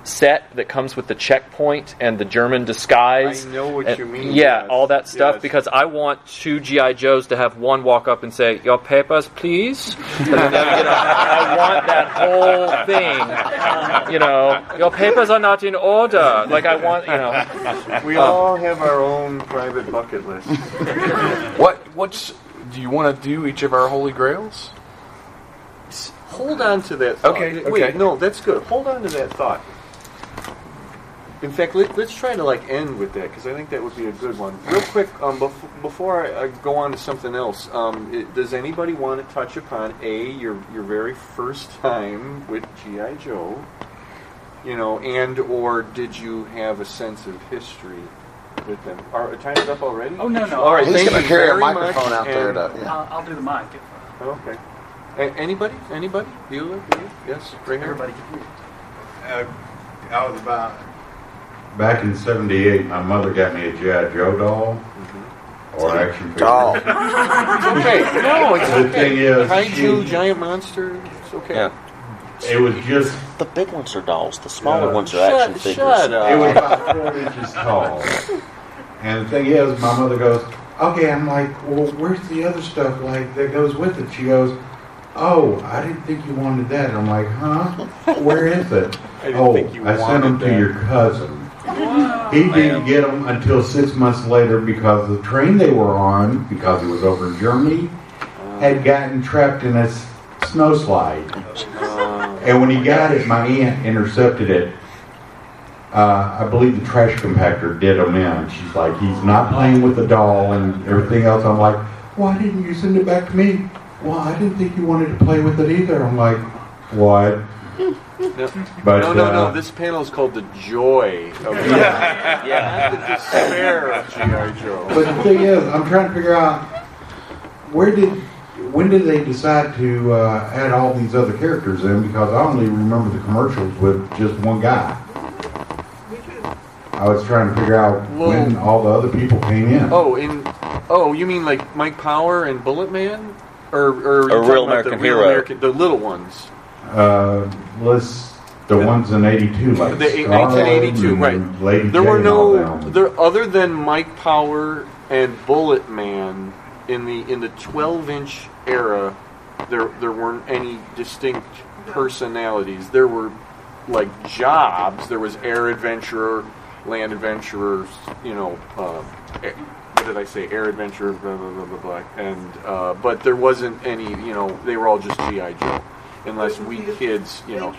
set that comes with the checkpoint and the German disguise. I know what And- you mean, Yeah, yes, all that stuff yes. because I want two GI Joes to have one walk up and say, "Your papers, please." And then, you know, I want that whole thing. You know, your papers are not in order. Like I want, you know. We um, all have our own private bucket list. What? What's? Do you want to do each of our holy grails? Hold on to that thought. Okay, Wait, no, that's good. Hold on to that thought. In fact, let, let's try to like end with that because I think that would be a good one. Real quick, um, bef- before I, I go on to something else, um, it, does anybody want to touch upon a your your very first time with GI Joe? You know, and or did you have a sense of history with them? Are time is up already? Oh, no, no. All right, He's thank going you to carry a microphone much, out there. and- To, yeah. I'll, I'll do the mic. If, uh, Okay. A- anybody? Anybody? Bueller? You? Yes, right here. everybody can hear. Uh, I was about back in '78. My mother got me a GI Joe doll mm-hmm. or action figure. Doll. It's okay. No, it's The okay. thing is, Kaiju, she- giant monster. It's okay. Yeah. It was just The big ones are dolls. The smaller Yeah. ones are Shut, action figures. shut up. it was about four inches tall. And the thing is, my mother goes, "Okay." I'm like, "Well, where's the other stuff like that goes with it?" She goes. Oh, I didn't think you wanted that. I'm like, huh? Where is it? I oh, I sent them to that. your cousin. He didn't get them until six months later because the train they were on, because it was over in Germany, had gotten trapped in a snow slide. And when he got it, my aunt intercepted it. Uh, I believe the trash compactor did him in. She's like, he's not playing with the doll and everything else. I'm like, why didn't you send it back to me? Well, I didn't think you wanted to play with it either. I'm like, what? No, But no, no, no. uh, This panel is called the joy of Yeah. not the despair of GI Joe. But the thing is, I'm trying to figure out where did, when did they decide to uh, add all these other characters in? Because I only remember the commercials with just one guy. I was trying to figure out when all the other people came in. Oh, in oh, you mean like Mike Power and Bullet Man, or or, you Or talking Real about the American Real Hero. American- the little ones. Uh, let's the ones in '82, like The Starlight 1982, and right. Lady There J were no them. there other than Mike Power and Bullet Man in the in the 12 inch era. There there weren't any distinct personalities. There were like jobs. There was Air Adventurer, Land Adventurers. You know, uh, eh, what did I say? Air Adventurer, blah blah blah blah blah. And uh, but there wasn't any. You know, they were all just GI Joe. Unless we kids, you know,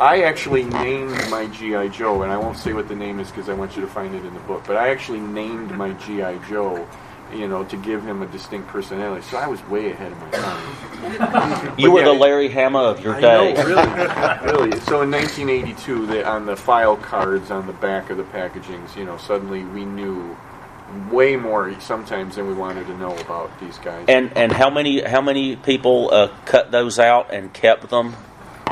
I actually named my GI Joe, and I won't say what the name is because I want you to find it in the book. But I actually named my GI Joe, you know, to give him a distinct personality. So I was way ahead of my time. You But were yeah, the Larry Hama of your I day. know, really, really. So in 1982, they, on the file cards on the back of the packagings, you know, suddenly we knew way more sometimes than we wanted to know about these guys. And and how many how many people uh, cut those out and kept them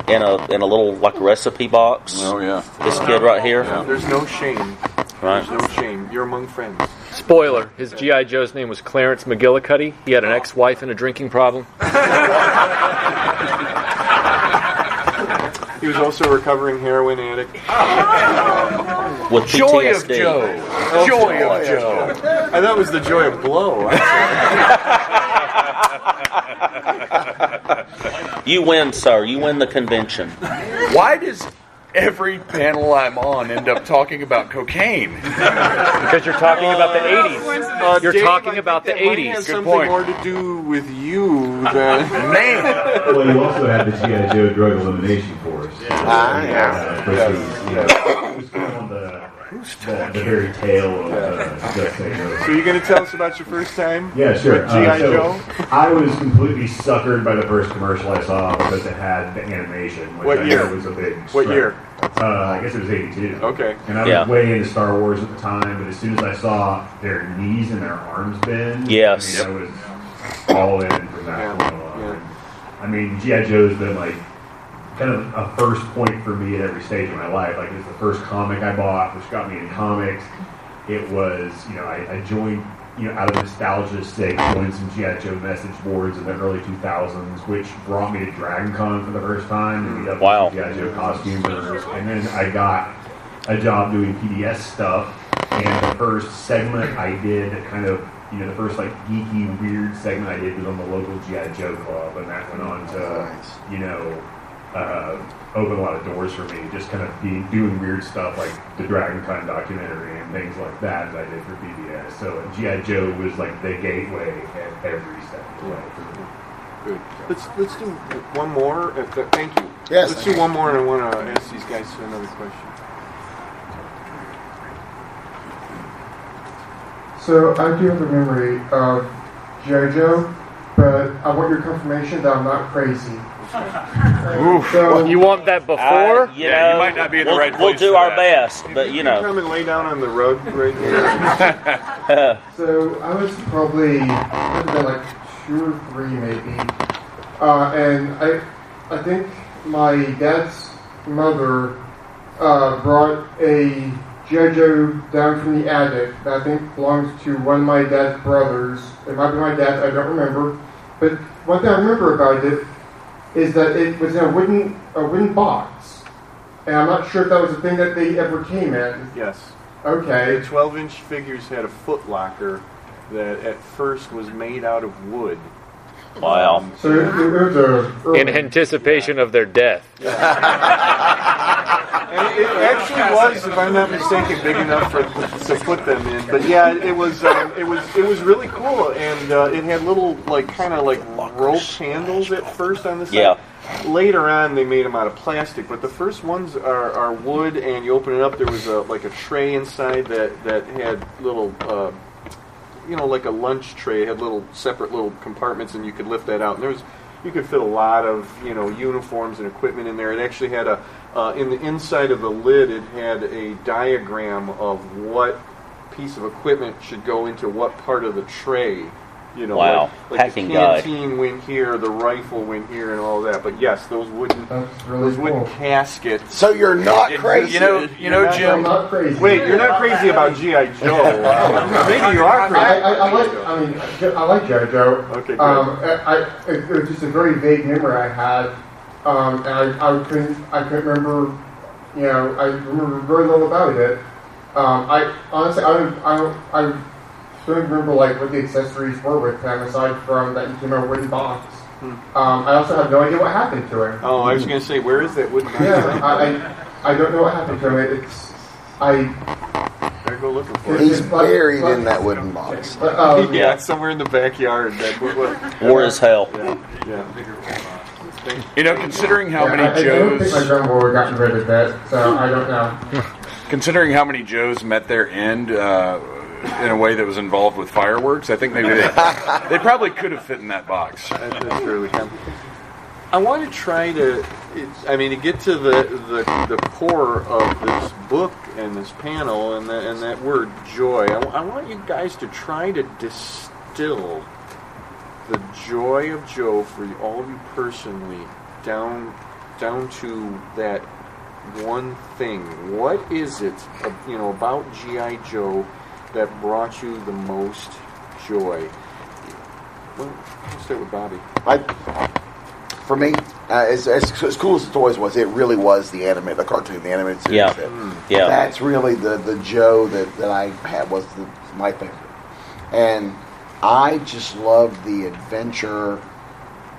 in a in a little like recipe box? Oh yeah. This kid right here, There's no shame. right? There's no shame. You're among friends. Spoiler: His GI Joe's name was Clarence McGillicuddy. He had an ex-wife and a drinking problem. He was also a recovering heroin addict. With Joy of PTSD. Joe. Joy of Joe. I thought it was the joy of blow. You win, sir. You win the convention. Why does every panel I'm on end up talking about cocaine? Because you're talking about the 80s. Uh, You're Dave, talking I think about the that 80s. Have Good something point. more to do with you than Man, Well, you also had the GI Joe Drug Elimination Force. Ah, yeah. Uh, which was, you know, it was kind of the, the, the very tail of uh, Just Say No. So you're going to tell us about your first time? Yeah, sure. With G.I. Uh, so Joe? I was completely suckered by the first commercial I saw because it had the animation, which What I year? know was a big. What strike. year? Uh, I guess it was '82. Okay. And I was Yeah. way into Star Wars at the time, but as soon as I saw their knees and their arms bend, Yes. I, mean, I was all in for that Yeah, yeah. I mean, GI Joe's been like kind of a first point for me at every stage of my life. Like it was the first comic I bought, which got me into comics. It was, you know, I, I joined you know, out of nostalgia's sake, joined some GI Joe message boards in the early 2000s, which brought me to Dragon Con for the first time and meet up Wow. with GI Joe costumers. And then I got a job doing PBS stuff, and the first segment I did, kind of, you know, the first like geeky, weird segment I did was on the local GI Joe club, and that went on to, Nice. you know, uh, open a lot of doors for me. Just kind of being doing weird stuff like the Dragon Con documentary and things like that that I did for PBS. So GI Joe was like the gateway at every step of the way for me. Good. Let's let's do one more. If the, thank you. Yes, Let's do one more, and I want to ask these guys another question. So I do have a memory of G.I. Joe, but I want your confirmation that I'm not crazy. So, You want that before? Uh, you Yeah, you might not be in the we'll, right We'll place do our that. best, but you You know. come and lay down on the rug right here. so I was probably I like two or three maybe, uh, and I I think my dad's mother uh, brought a G.I. Joe down from the attic that I think belongs to one of my dad's brothers. It might be my dad's, I don't remember. But one thing I remember about it is that it was in a wooden a wooden box. And I'm not sure if that was a thing that they ever came in. yes. Okay. The 12-inch figures had a foot locker that at first was made out of wood. Wow. So it, it was a In anticipation of their death. And it actually was, if I'm not mistaken, big enough for to put them in. But yeah, it was um, it was it was really cool, and uh, it had little like kind of like rope handles at first on the side. Yeah. Later on, they made them out of plastic, but the first ones are, are wood, and you open it up. There was a like a tray inside that that had little. Uh, you know, like a lunch tray, it had little separate little compartments, and you could lift that out. And there was, you could fit a lot of, you know, uniforms and equipment in there. It actually had a, uh, in the inside of the lid, it had a diagram of what piece of equipment should go into what part of the tray. You know, Wow. like, like Packing the guide. canteen went here, the rifle went here, and all that. But yes, those wooden, really those wooden cool. caskets. So you're not crazy. You know, you know, You're not- I'm Jim. not crazy. Wait, you're not crazy about GI Joe? Maybe you are I, crazy. I, I like. I mean, I like G.I. Joe. Okay, good. Um, I, I, it was just a very vague memory I had, um, and I, I couldn't. I couldn't remember. You know, I remember very little about it. Um, I honestly, I don't. I. I don't remember like what the accessories were with him aside from that he came in a wooden box. Um, I also have no idea what happened to him. Hmm. Oh, I was going to say, where is that wooden Yeah. I, I, I don't know what happened to him. It's I. Better go looking for it. He's buried in that wooden box. But, um, Yeah, somewhere in the backyard. That what, what, War is hell. yeah, yeah. You know, considering how yeah, many I, I don't think my Joes, grandma would have gotten rid of that, so I don't know. considering how many Joes met their end uh, in a way that was involved with fireworks, I think maybe they, they probably could have fit in that box. That, that's true. Yeah. I want to try to, I mean, to get to the, the the core of this book and this panel and the, and that word joy. I, I want you guys to try to distill the joy of Joe for all of you personally down down to that one thing. What is it, you know, about GI Joe that brought you the most joy? Well, let's start with Bobby. I, for me, uh, as, as, as cool as the toys was, it really was the anime, the cartoon, the animated series. Yeah. that- Yeah. That's really the, the Joe that, that I had was the, my favorite. And I just love the adventure,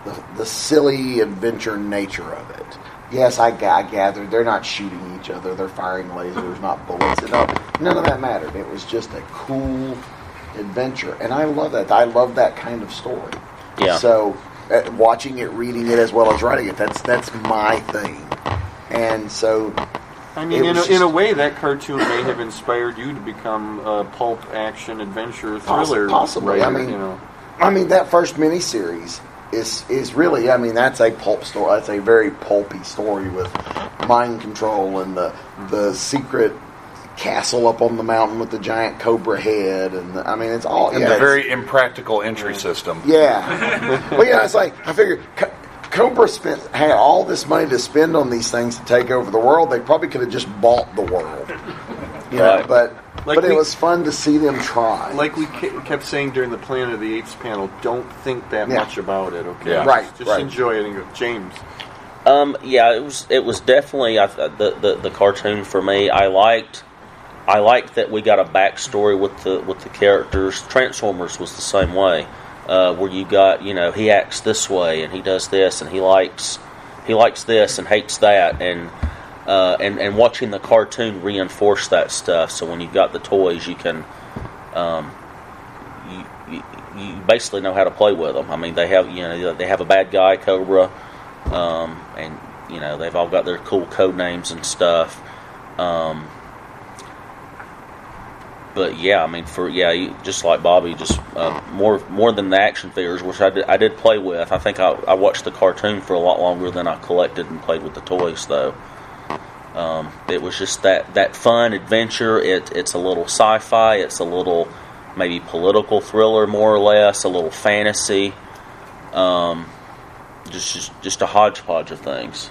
the, the silly adventure nature of it. Yes, I, ga- I gathered they're not shooting each other, they're firing lasers, not bullets. No, none of that mattered. It was just a cool adventure. And I love that. I love that kind of story. Yeah. So, uh, watching it, reading it, as well as writing it, that's that's my thing. And so, I mean, in a, in a way, that cartoon may have inspired you to become a pulp action adventure thriller possibly. I mean, you know. I mean, that first miniseries is is really, I mean, that's a pulp story. That's a very pulpy story with mind control and the the secret castle up on the mountain with the giant cobra head, and the, I mean, it's all And yeah, the very impractical entry system. Yeah. well, yeah, it's like I figure. Co- Cobra spent had all this money to spend on these things to take over the world. They probably could have just bought the world. You know, but Like but it was fun to see them try. Like we ke- kept saying during the Planet of the Apes panel, don't think that Yeah. much about it. Okay, Yeah. Right, Just, just right. enjoy it and go. James, Um, yeah, it was it was definitely I, the, the the cartoon for me. I liked I liked that we got a backstory with the with the characters. Transformers was the same way, uh, where you got you know he acts this way and he does this and he likes he likes this and hates that and uh, and and watching the cartoon reinforce that stuff. So when you've got the toys, you can um, you, you you basically know how to play with them. I mean, they have you know they have a bad guy Cobra, um, and you know they've all got their cool code names and stuff. Um, but yeah, I mean, for yeah, just like Bobby, just uh, more more than the action figures, which I did, I did play with. I think I, I watched the cartoon for a lot longer than I collected and played with the toys, though. Um, it was just that that fun adventure. It it's a little sci-fi. It's a little maybe political thriller, more or less. A little fantasy. Um, just just, just a hodgepodge of things.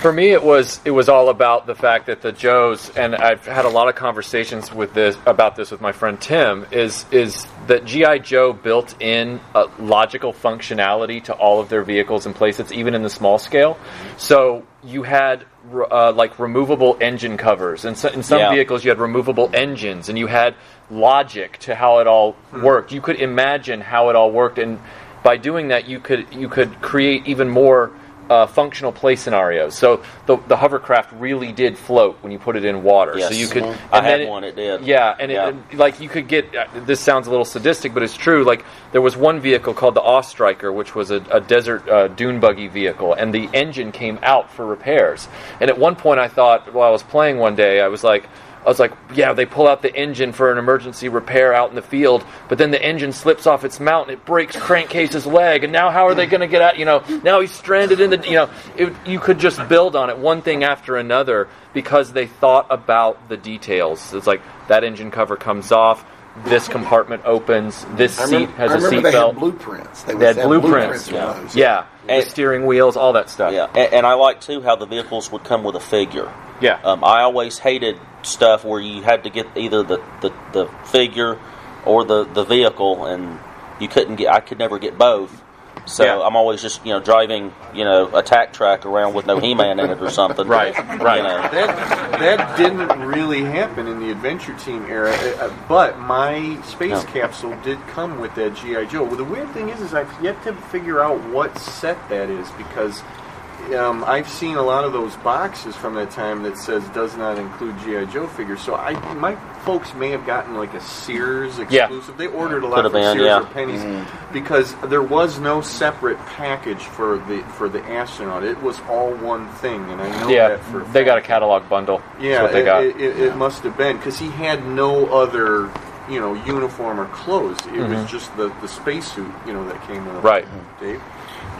For me, it was it was all about the fact that the Joes, and I've had a lot of conversations with this about this with my friend Tim. Is is that GI Joe built in a logical functionality to all of their vehicles and playsets, even in the small scale. So you had uh, like removable engine covers, and so, in some Yeah. vehicles you had removable engines, and you had logic to how it all worked. You could imagine how it all worked, and by doing that, you could you could create even more uh, functional play scenarios. So the the hovercraft really did float when you put it in water. Yes. So you could. Mhm. and I had it- one, it did. Yeah, and Yeah. It, and, like you could get. Uh, this sounds a little sadistic, but it's true. Like there was one vehicle called the AWE Striker, which was a, a desert uh, dune buggy vehicle, and the engine came out for repairs. And at one point, I thought while I was playing one day, I was like. I was like, yeah, they pull out the engine for an emergency repair out in the field, but then the engine slips off its mount and it breaks Crankcase's leg, and now how are they going to get out? You know, now he's stranded in the. You know, it, you could just build on it one thing after another because they thought about the details. It's like that engine cover comes off, this compartment opens, this seat remember, has a remember seat they belt. had blueprints. They, They had have blueprints. Yeah. Yeah, And- steering wheels, all that stuff. Yeah, and, and I like too how the vehicles would come with a figure. Yeah. Um, I always hated stuff where you had to get either the, the, the figure or the, the vehicle, and you couldn't get. I could never get both. So Yeah. I'm always just you know driving you know a tack track around with no He-Man in it or something. Right, right. You know. that that didn't really happen in the Adventure Team era, uh, uh, but my space No. capsule did come with that GI Joe. Well, the weird thing is, is I've yet to figure out what set that is because. Um, I've seen a lot of those boxes from that time that says does not include GI Joe figures. So I, my folks may have gotten like a Sears Yeah. exclusive. They ordered a lot Could have from been, Sears yeah. or Penney's because there was no separate package for the for the astronaut. It was all one thing, and I know Yeah, that for a they got a catalog bundle. Yeah, That's what they it, got. It, it, it must have been because he had no other, you know, uniform or clothes. It was just the the spacesuit, you know, that came with him. Mm-hmm. Right. Dave.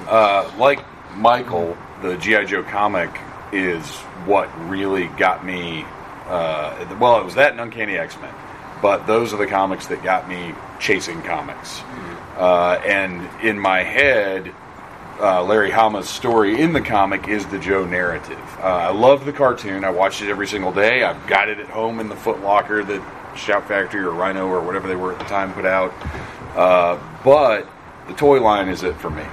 Uh, like Michael, the GI Joe comic is what really got me. Uh, well, it was that and Uncanny X Men, but those are the comics that got me chasing comics. Uh, and in my head, uh, Larry Hama's story in the comic is the Joe narrative. Uh, I love the cartoon. I watched it every single day. I've got it at home in the Foot Locker that Shout Factory or Rhino or whatever they were at the time put out. Uh, but the toy line is it for me.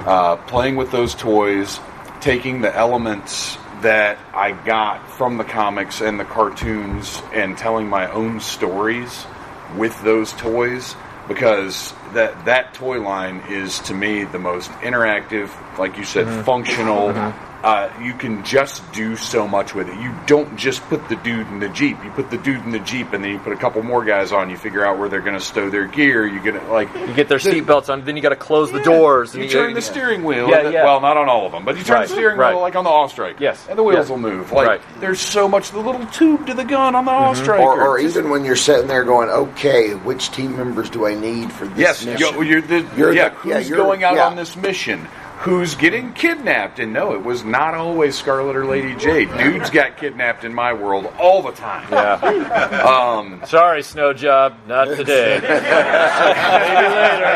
Uh, playing with those toys, taking the elements that I got from the comics and the cartoons and telling my own stories with those toys because that that toy line is to me the most interactive like you said mm-hmm. functional mm-hmm. Uh, you can just do so much with it you don't just put the dude in the jeep you put the dude in the jeep and then you put a couple more guys on you figure out where they're going to stow their gear you get like You get their seatbelts on, then you got to close the doors. you and turn the steering wheel. Yeah, the- yeah. Well, not on all of them, but you turn Right, the steering right. wheel like on the AWE Striker. Yes, and the wheels yes. will move. Like Right. there's so much the little tube to the gun on the Mm-hmm. AWE Striker. Or, or even when you're sitting there going, okay, which team members do I need for this yes, mission? you, you're the You're yeah. the- who's yeah, you're- going out yeah. on this mission? Who's getting kidnapped? And no, it was not always Scarlett or Lady Jaye. Dudes got kidnapped in my world all the time. Yeah. Um, Sorry, snow job, not today. Maybe later.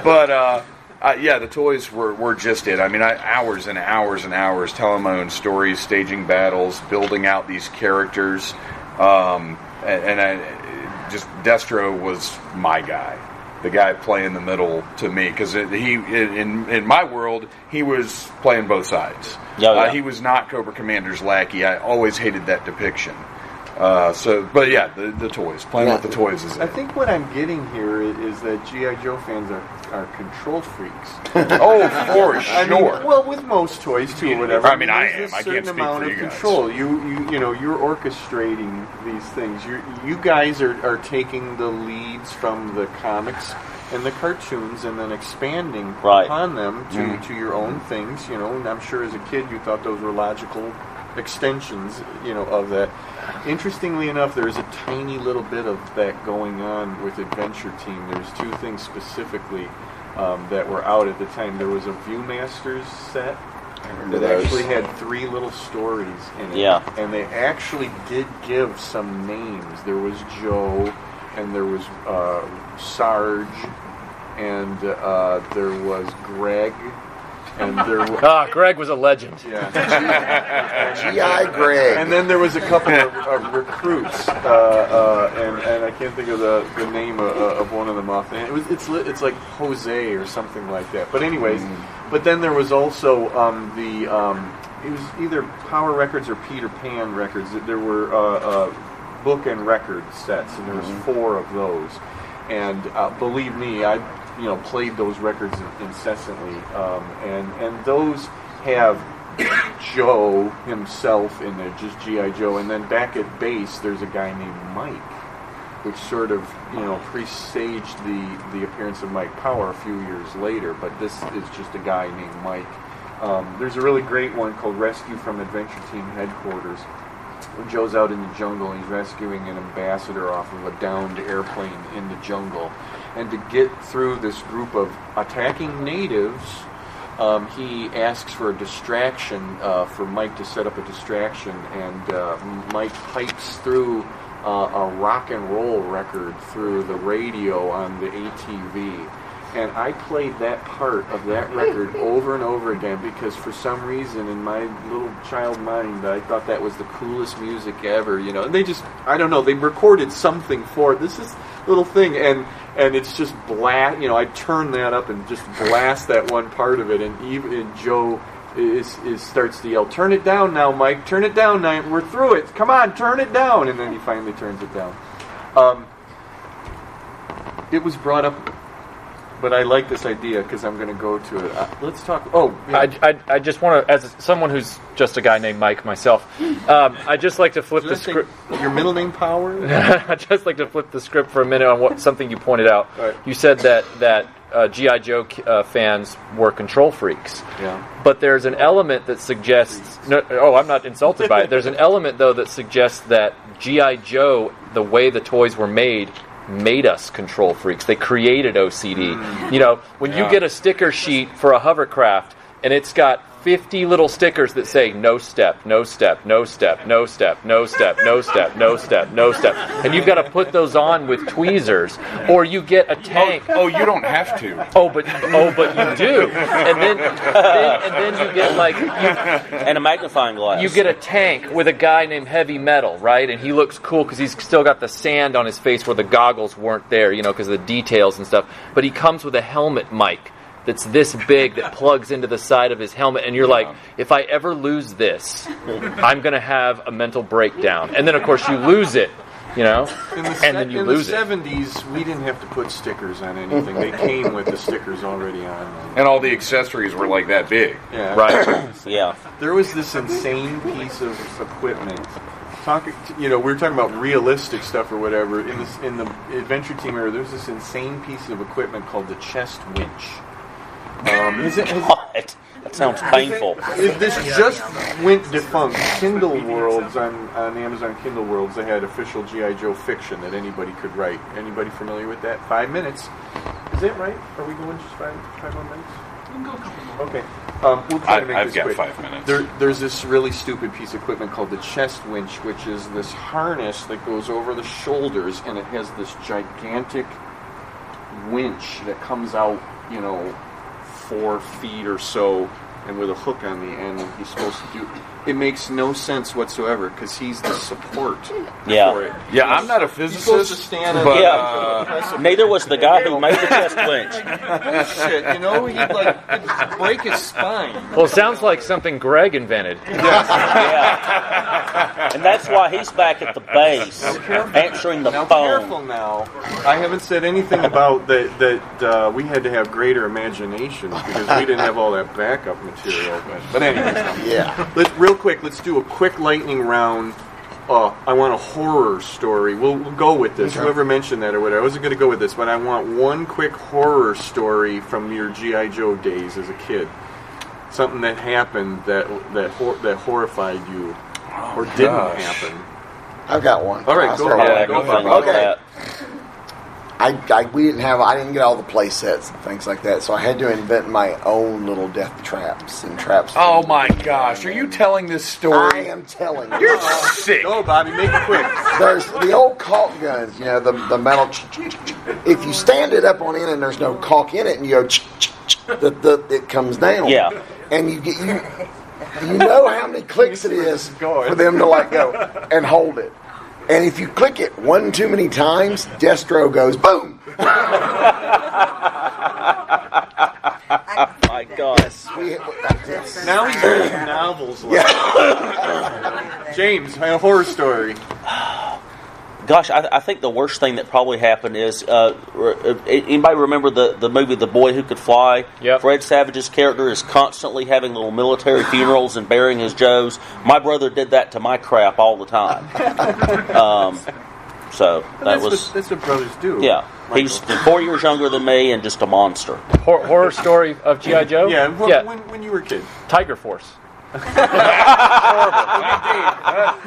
but uh, Uh, yeah, the toys were, were just it. I mean, I, hours and hours and hours telling my own stories, staging battles, building out these characters, um, and, and I, just Destro was my guy, the guy playing the middle to me because he in in my world he was playing both sides. Yeah, yeah. Uh, he was not Cobra Commander's lackey. I always hated that depiction. Uh, so, but yeah, the, the toys, playing Yeah. with the toys is I it. think what I'm getting here is, is that GI Joe fans are, are control freaks. oh, for I sure. mean, well, with most toys too, whatever. I mean, I there's am. a I certain can't speak amount for of you guys. control. You, you, you know, you're orchestrating these things. You, you guys are, are taking the leads from the comics and the cartoons, and then expanding Right. upon them to, Mm-hmm. to your own things. You know, and I'm sure as a kid you thought those were logical extensions. You know, of that. Interestingly enough, there's a tiny little bit of that going on with Adventure Team. There's two things specifically um, that were out at the time. There was a Viewmasters set that those. actually had three little stories in it. Yeah. And they actually did give some names. There was Joe, and there was uh, Sarge, and uh, there was Greg, and there was. Ah, Greg was a legend. Yeah. G.I. Greg. And then there was a couple of, of recruits, uh, uh, and, and I can't think of the, the name of, of one of them offhand. It was it's it's like Jose or something like that. But anyways, but then there was also um, the um, it was either Power Records or Peter Pan Records. There were uh, uh, book and record sets, and there was four of those. And uh, believe me, I you know played those records incessantly, um, and and those have Joe himself in there, just GI Joe, and then back at base, there's a guy named Mike, which sort of you know presaged the the appearance of Mike Power a few years later. But this is just a guy named Mike. Um, there's a really great one called Rescue from Adventure Team Headquarters. When Joe's out in the jungle, he's rescuing an ambassador off of a downed airplane in the jungle, and to get through this group of attacking natives um, he asks for a distraction uh, for Mike to set up a distraction, and uh, Mike pipes through uh, a rock and roll record through the radio on the ATV. And I played that part of that record over and over again because for some reason in my little child mind I thought that was the coolest music ever, you know. And they just I don't know, they recorded something for it. This is little thing and and it's just blast, you know, I turn that up and just blast that one part of it and even and Joe is, is starts to yell, "Turn it down now, Mike. Turn it down now. We're through it. Come on, turn it down." And then he finally turns it down. Um, it was brought up but I like this idea because I'm going to go to it. Uh, let's talk. Oh, yeah. I, I, I just want to, as someone who's just a guy named Mike myself, um, I just like to flip the script. your middle name Power. I just like to flip the script for a minute on what something you pointed out. Right. You said that that uh, GI Joe uh, fans were control freaks. Yeah. But there's an element that suggests. No, oh, I'm not insulted by it. There's an element though that suggests that GI Joe, the way the toys were made, made us control freaks. They created OCD. Mm. You know, when you get a sticker sheet for a hovercraft and it's got 50 little stickers that say no step, no step, no step, no step, no step, no step, no step, no step. And you've got to put those on with tweezers or you get a oh, tank. Oh, you don't have to. Oh, but oh, but you do. And then, then and then you get like you, and a magnifying glass. you get a tank with a guy named Heavy Metal, right? And he looks cool because he's still got the sand on his face where the goggles weren't there, you know, because of the details and stuff. But he comes with a helmet mic that's this big that plugs into the side of his helmet, and you're like, if I ever lose this, I'm gonna have a mental breakdown. And then of course you lose it, you know, In the, and se- then you in lose the it. 70s, we didn't have to put stickers on anything. They came with the stickers already on. And all the accessories were like that big. Yeah. Right. yeah. There was this insane piece of equipment. Talking, you know, we were talking about realistic stuff or whatever. In this, in the Adventure Team era, there's this insane piece of equipment called the chest winch. Um, has it- has- What? That sounds painful. It- this just went defunct. Kindle Worlds on, on Amazon Kindle Worlds, they had official GI Joe fiction that anybody could write. Anybody familiar with that? Five minutes. Is that right? Are we going just five five more minutes? You can go a couple more. Okay. Um, we'll try I- to make I've this got quick. five minutes. There, there's this really stupid piece of equipment called the chest winch, which is this harness that goes over the shoulders, and it has this gigantic winch that comes out, you know, four feet or so, and with a hook on the end, and he's supposed to do. It makes no sense whatsoever because he's the support Yeah. for it. Yeah, I'm not a He's supposed to physicist, stand but the- Yeah. Neither was the guy who made the chest winch. bullshit. You know, he'd like break his spine. Well, it sounds like something Greg invented. Yeah. And that's why he's back at the base, answering the Now, phone. careful now. I haven't said anything about that. That uh, we had to have greater imagination because we didn't have all that backup material. But, but anyways, Yeah. let's real quick. Let's do a quick lightning round. Uh, I want a horror story. We'll, we'll go with this. Okay. Whoever mentioned that or whatever. I wasn't going to go with this, but I want one quick horror story from your GI Joe days as a kid. Something that happened that that hor- that horrified you, or didn't gosh. happen. I've got one. All right, go ahead. Go for it. Okay. That. I, I we didn't have I didn't get all the play sets and things like that, so I had to invent my own little death traps and traps. Oh my gosh, are you telling this story? I am telling you. You're sick. Go, Bobby. Make it quick. There's the old caulk guns, you know, the the metal. If you stand it up on end and there's no caulk in it, and you go, the, the, it comes down. Yeah. And you get you. You know how many clicks it is for them to let go and hold it. And if you click it one too many times, Destro goes boom. My gosh. We, Now he's reading novels. James, a horror story. Gosh, I, I think the worst thing that probably happened is uh, re- uh, anybody remember the, the movie The Boy Who Could Fly? Yep. Fred Savage's character is constantly having little military funerals and burying his Joes. My brother did that to my crap all the time. um, so that that's, was what, that's what brothers do. yeah. He's four years younger than me and just a monster. Hor- horror story of GI Joe. Yeah, wh- yeah. When, when you were a kid. Tiger Force. It's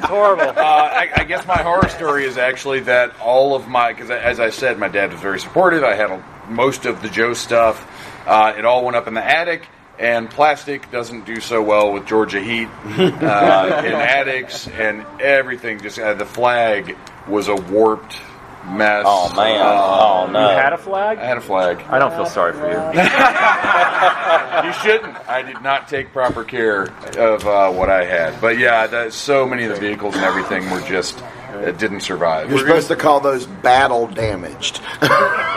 horrible. Uh, I, I guess my horror story is actually that all of my, because as I said, my dad was very supportive. I had a, most of the Joe stuff. Uh, it all went up in the attic, and plastic doesn't do so well with Georgia heat uh, in attics, and everything just uh, the flag was a warped mess. Oh man! Uh, oh no! You had a flag? I had a flag. I don't feel sorry for you. You shouldn't. I did not take proper care of uh, what I had. But yeah, that, so many of the vehicles and everything were just it didn't survive. You're supposed to call those battle damaged.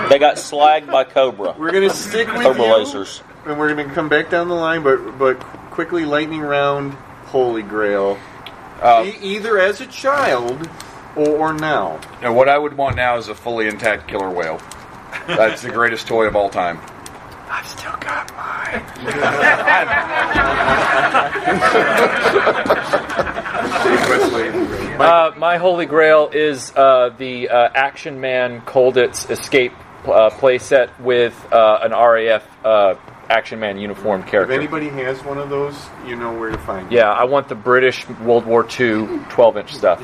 They got slagged by Cobra. We're going to stick with Cobra you. lasers. And we're going to come back down the line, but but quickly, lightning round, Holy Grail. Uh, E- either as a child or, or now. And what I would want now is a fully intact killer whale. That's the greatest toy of all time. I've still got mine. Uh, my holy grail is uh, the uh, Action Man Colditz Escape uh, playset with uh, an RAF uh, Action Man uniform character. If anybody has one of those, you know where to find it. Yeah, I want the British World War II 12 inch stuff.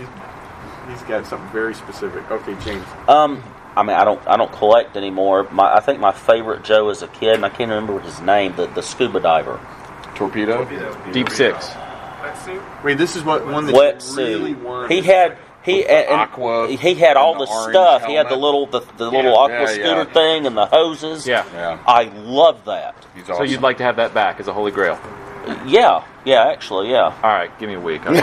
He's got something very specific. Okay, James. Um, I mean, I don't, I don't collect anymore. My, I think my favorite Joe as a kid, and I can't remember his name, the, the scuba diver. Torpedo. Deep Six. Wait, this is what one that Wetsuit. you really want. He had he and, aqua he had all the, the orange stuff. He had the little the, the little aqua Yeah, scooter yeah. thing and the hoses. Yeah. Yeah. I love that. He's So you'd like to have that back as a holy grail? Yeah, yeah, actually, yeah. All right, give me a week.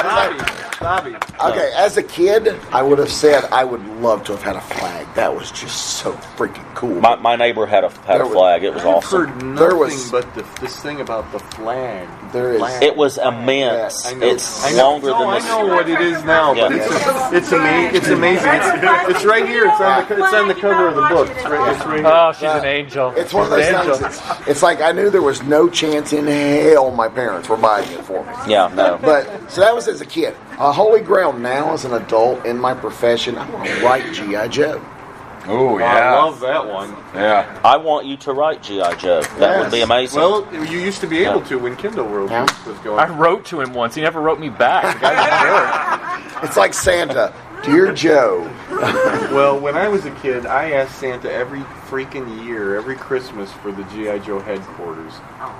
Bobby. Bobby. Okay, as a kid, I would have said I would love to have had a flag. That was just so freaking cool. My, my neighbor had a had There a was- flag. It was I've awesome. heard nothing There was- but the, this thing about the flag. There is- Flag. It was immense. I know. It's I know. longer no, than I the know what it is now, but Yeah. it's it's, ama- it's amazing. It's, it's right here. It's on the it's on the cover of the book. It's right, it's right here. Oh, she's an angel. It's one of those an things. It's, it's like I knew there was no chance in hell my parents were buying it for me. Yeah, no. But so that was as a kid. A holy grail now as an adult in my profession. I want to write GI Joe. Oh yeah, I love that one. Yeah. I want you to write GI Joe. That would be amazing. Well, you used to be able to when Kindle World Yeah. was, was going. I wrote to him once. He never wrote me back. The guy's a jerk. It's like Santa, dear Joe. Well, when I was a kid, I asked Santa every freaking year, every Christmas, for the GI Joe headquarters.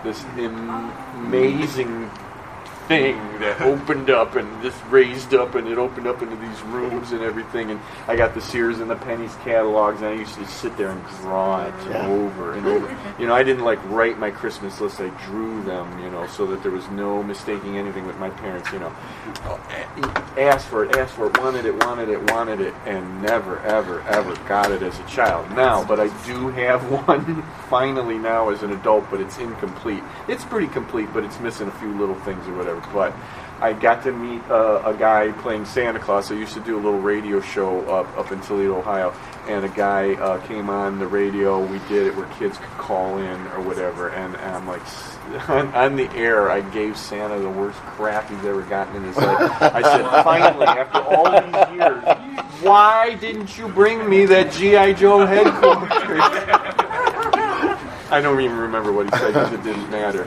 This am- amazing thing that opened up and just raised up and it opened up into these rooms and everything. And I got the Sears and the Penney's catalogs and I used to sit there and draw it Yeah. over and over. You know, I didn't like write my Christmas list. I drew them, you know, so that there was no mistaking anything with my parents, you know. Uh, asked for it, asked for it, wanted it, wanted it, wanted it, and never, ever, ever got it as a child. Now, but I do have one finally now as an adult, but it's incomplete. It's pretty complete, but it's missing a few little things or whatever. But I got to meet uh, a guy playing Santa Claus. I used to do a little radio show up, up in Toledo, Ohio, and a guy uh, came on the radio. We did it where kids could call in or whatever, and, and I'm like, on, on the air, I gave Santa the worst crap he's ever gotten in his life. I said, finally, after all these years, why didn't you bring me that G.I. Joe headquarters? I don't even remember what he said because it didn't matter.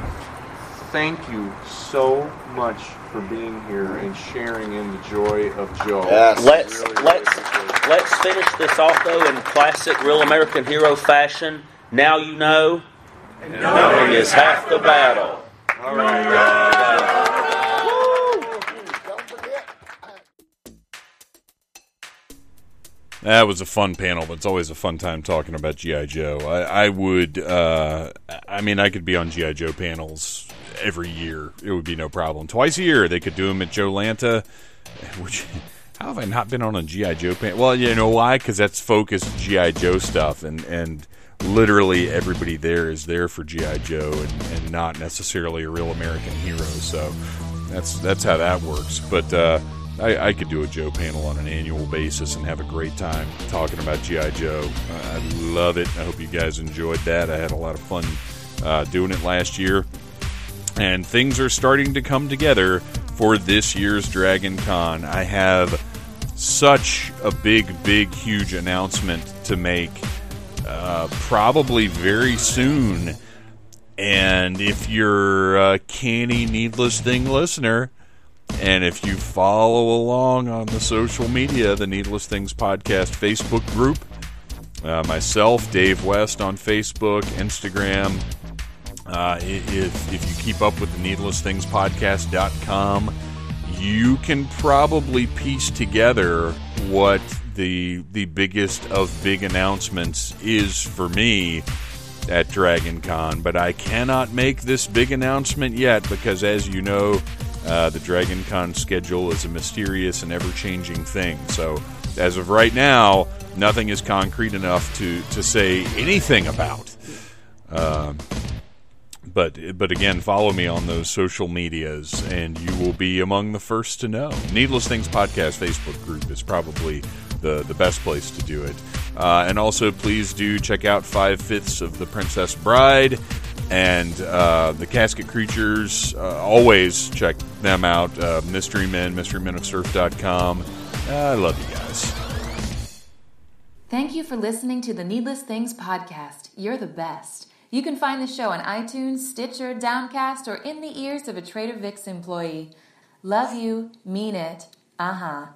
Thank you so much for being here and sharing in the joy of Joe. Yes. Let's Really, really let's appreciate it. let's finish this off though in classic real American hero fashion. Now you know, knowing is half the battle. All right. Don't. That was a fun panel, but it's always a fun time talking about GI Joe. I, I would, uh, I mean, I could be on GI Joe panels every year. It would be no problem. Twice a year, they could do them at JoeLanta. Which, how have I not been on a GI Joe panel? Well, you know why? Because that's focused GI Joe stuff, and and literally everybody there is there for GI Joe, and, and not necessarily a real American hero. So that's that's how that works. But uh, I, I could do a Joe panel on an annual basis and have a great time talking about GI Joe. I love it. I hope you guys enjoyed that. I had a lot of fun uh, doing it last year, and things are starting to come together for this year's Dragon Con. I have such a big, big, huge announcement to make. Uh, probably very soon. And if you're a canny, needless thing listener, and if you follow along on the social media, the Needless Things Podcast Facebook group, uh, myself, Dave West on Facebook, Instagram, uh, if, if you keep up with the Needless Things Podcast.com, you can probably piece together what the the biggest of big announcements is for me at Dragon Con, but I cannot make this big announcement yet because, as you know, uh, the Dragon Con schedule is a mysterious and ever changing thing. So, as of right now, nothing is concrete enough to, to say anything about. Um but but again, follow me on those social medias, and you will be among the first to know. Needless Things Podcast Facebook group is probably the the best place to do it. Uh, and also, please do check out Five Fifths of the Princess Bride and uh, the Casket Creatures. Uh, always check them out. Uh, Mystery Men, MysteryMenOfSurf.com. I love you guys. Thank you for listening to the Needless Things podcast. You're the best. You can find the show on iTunes, Stitcher, Downcast, or in the ears of a Trader Vic's employee. Love you, mean it. Uh huh.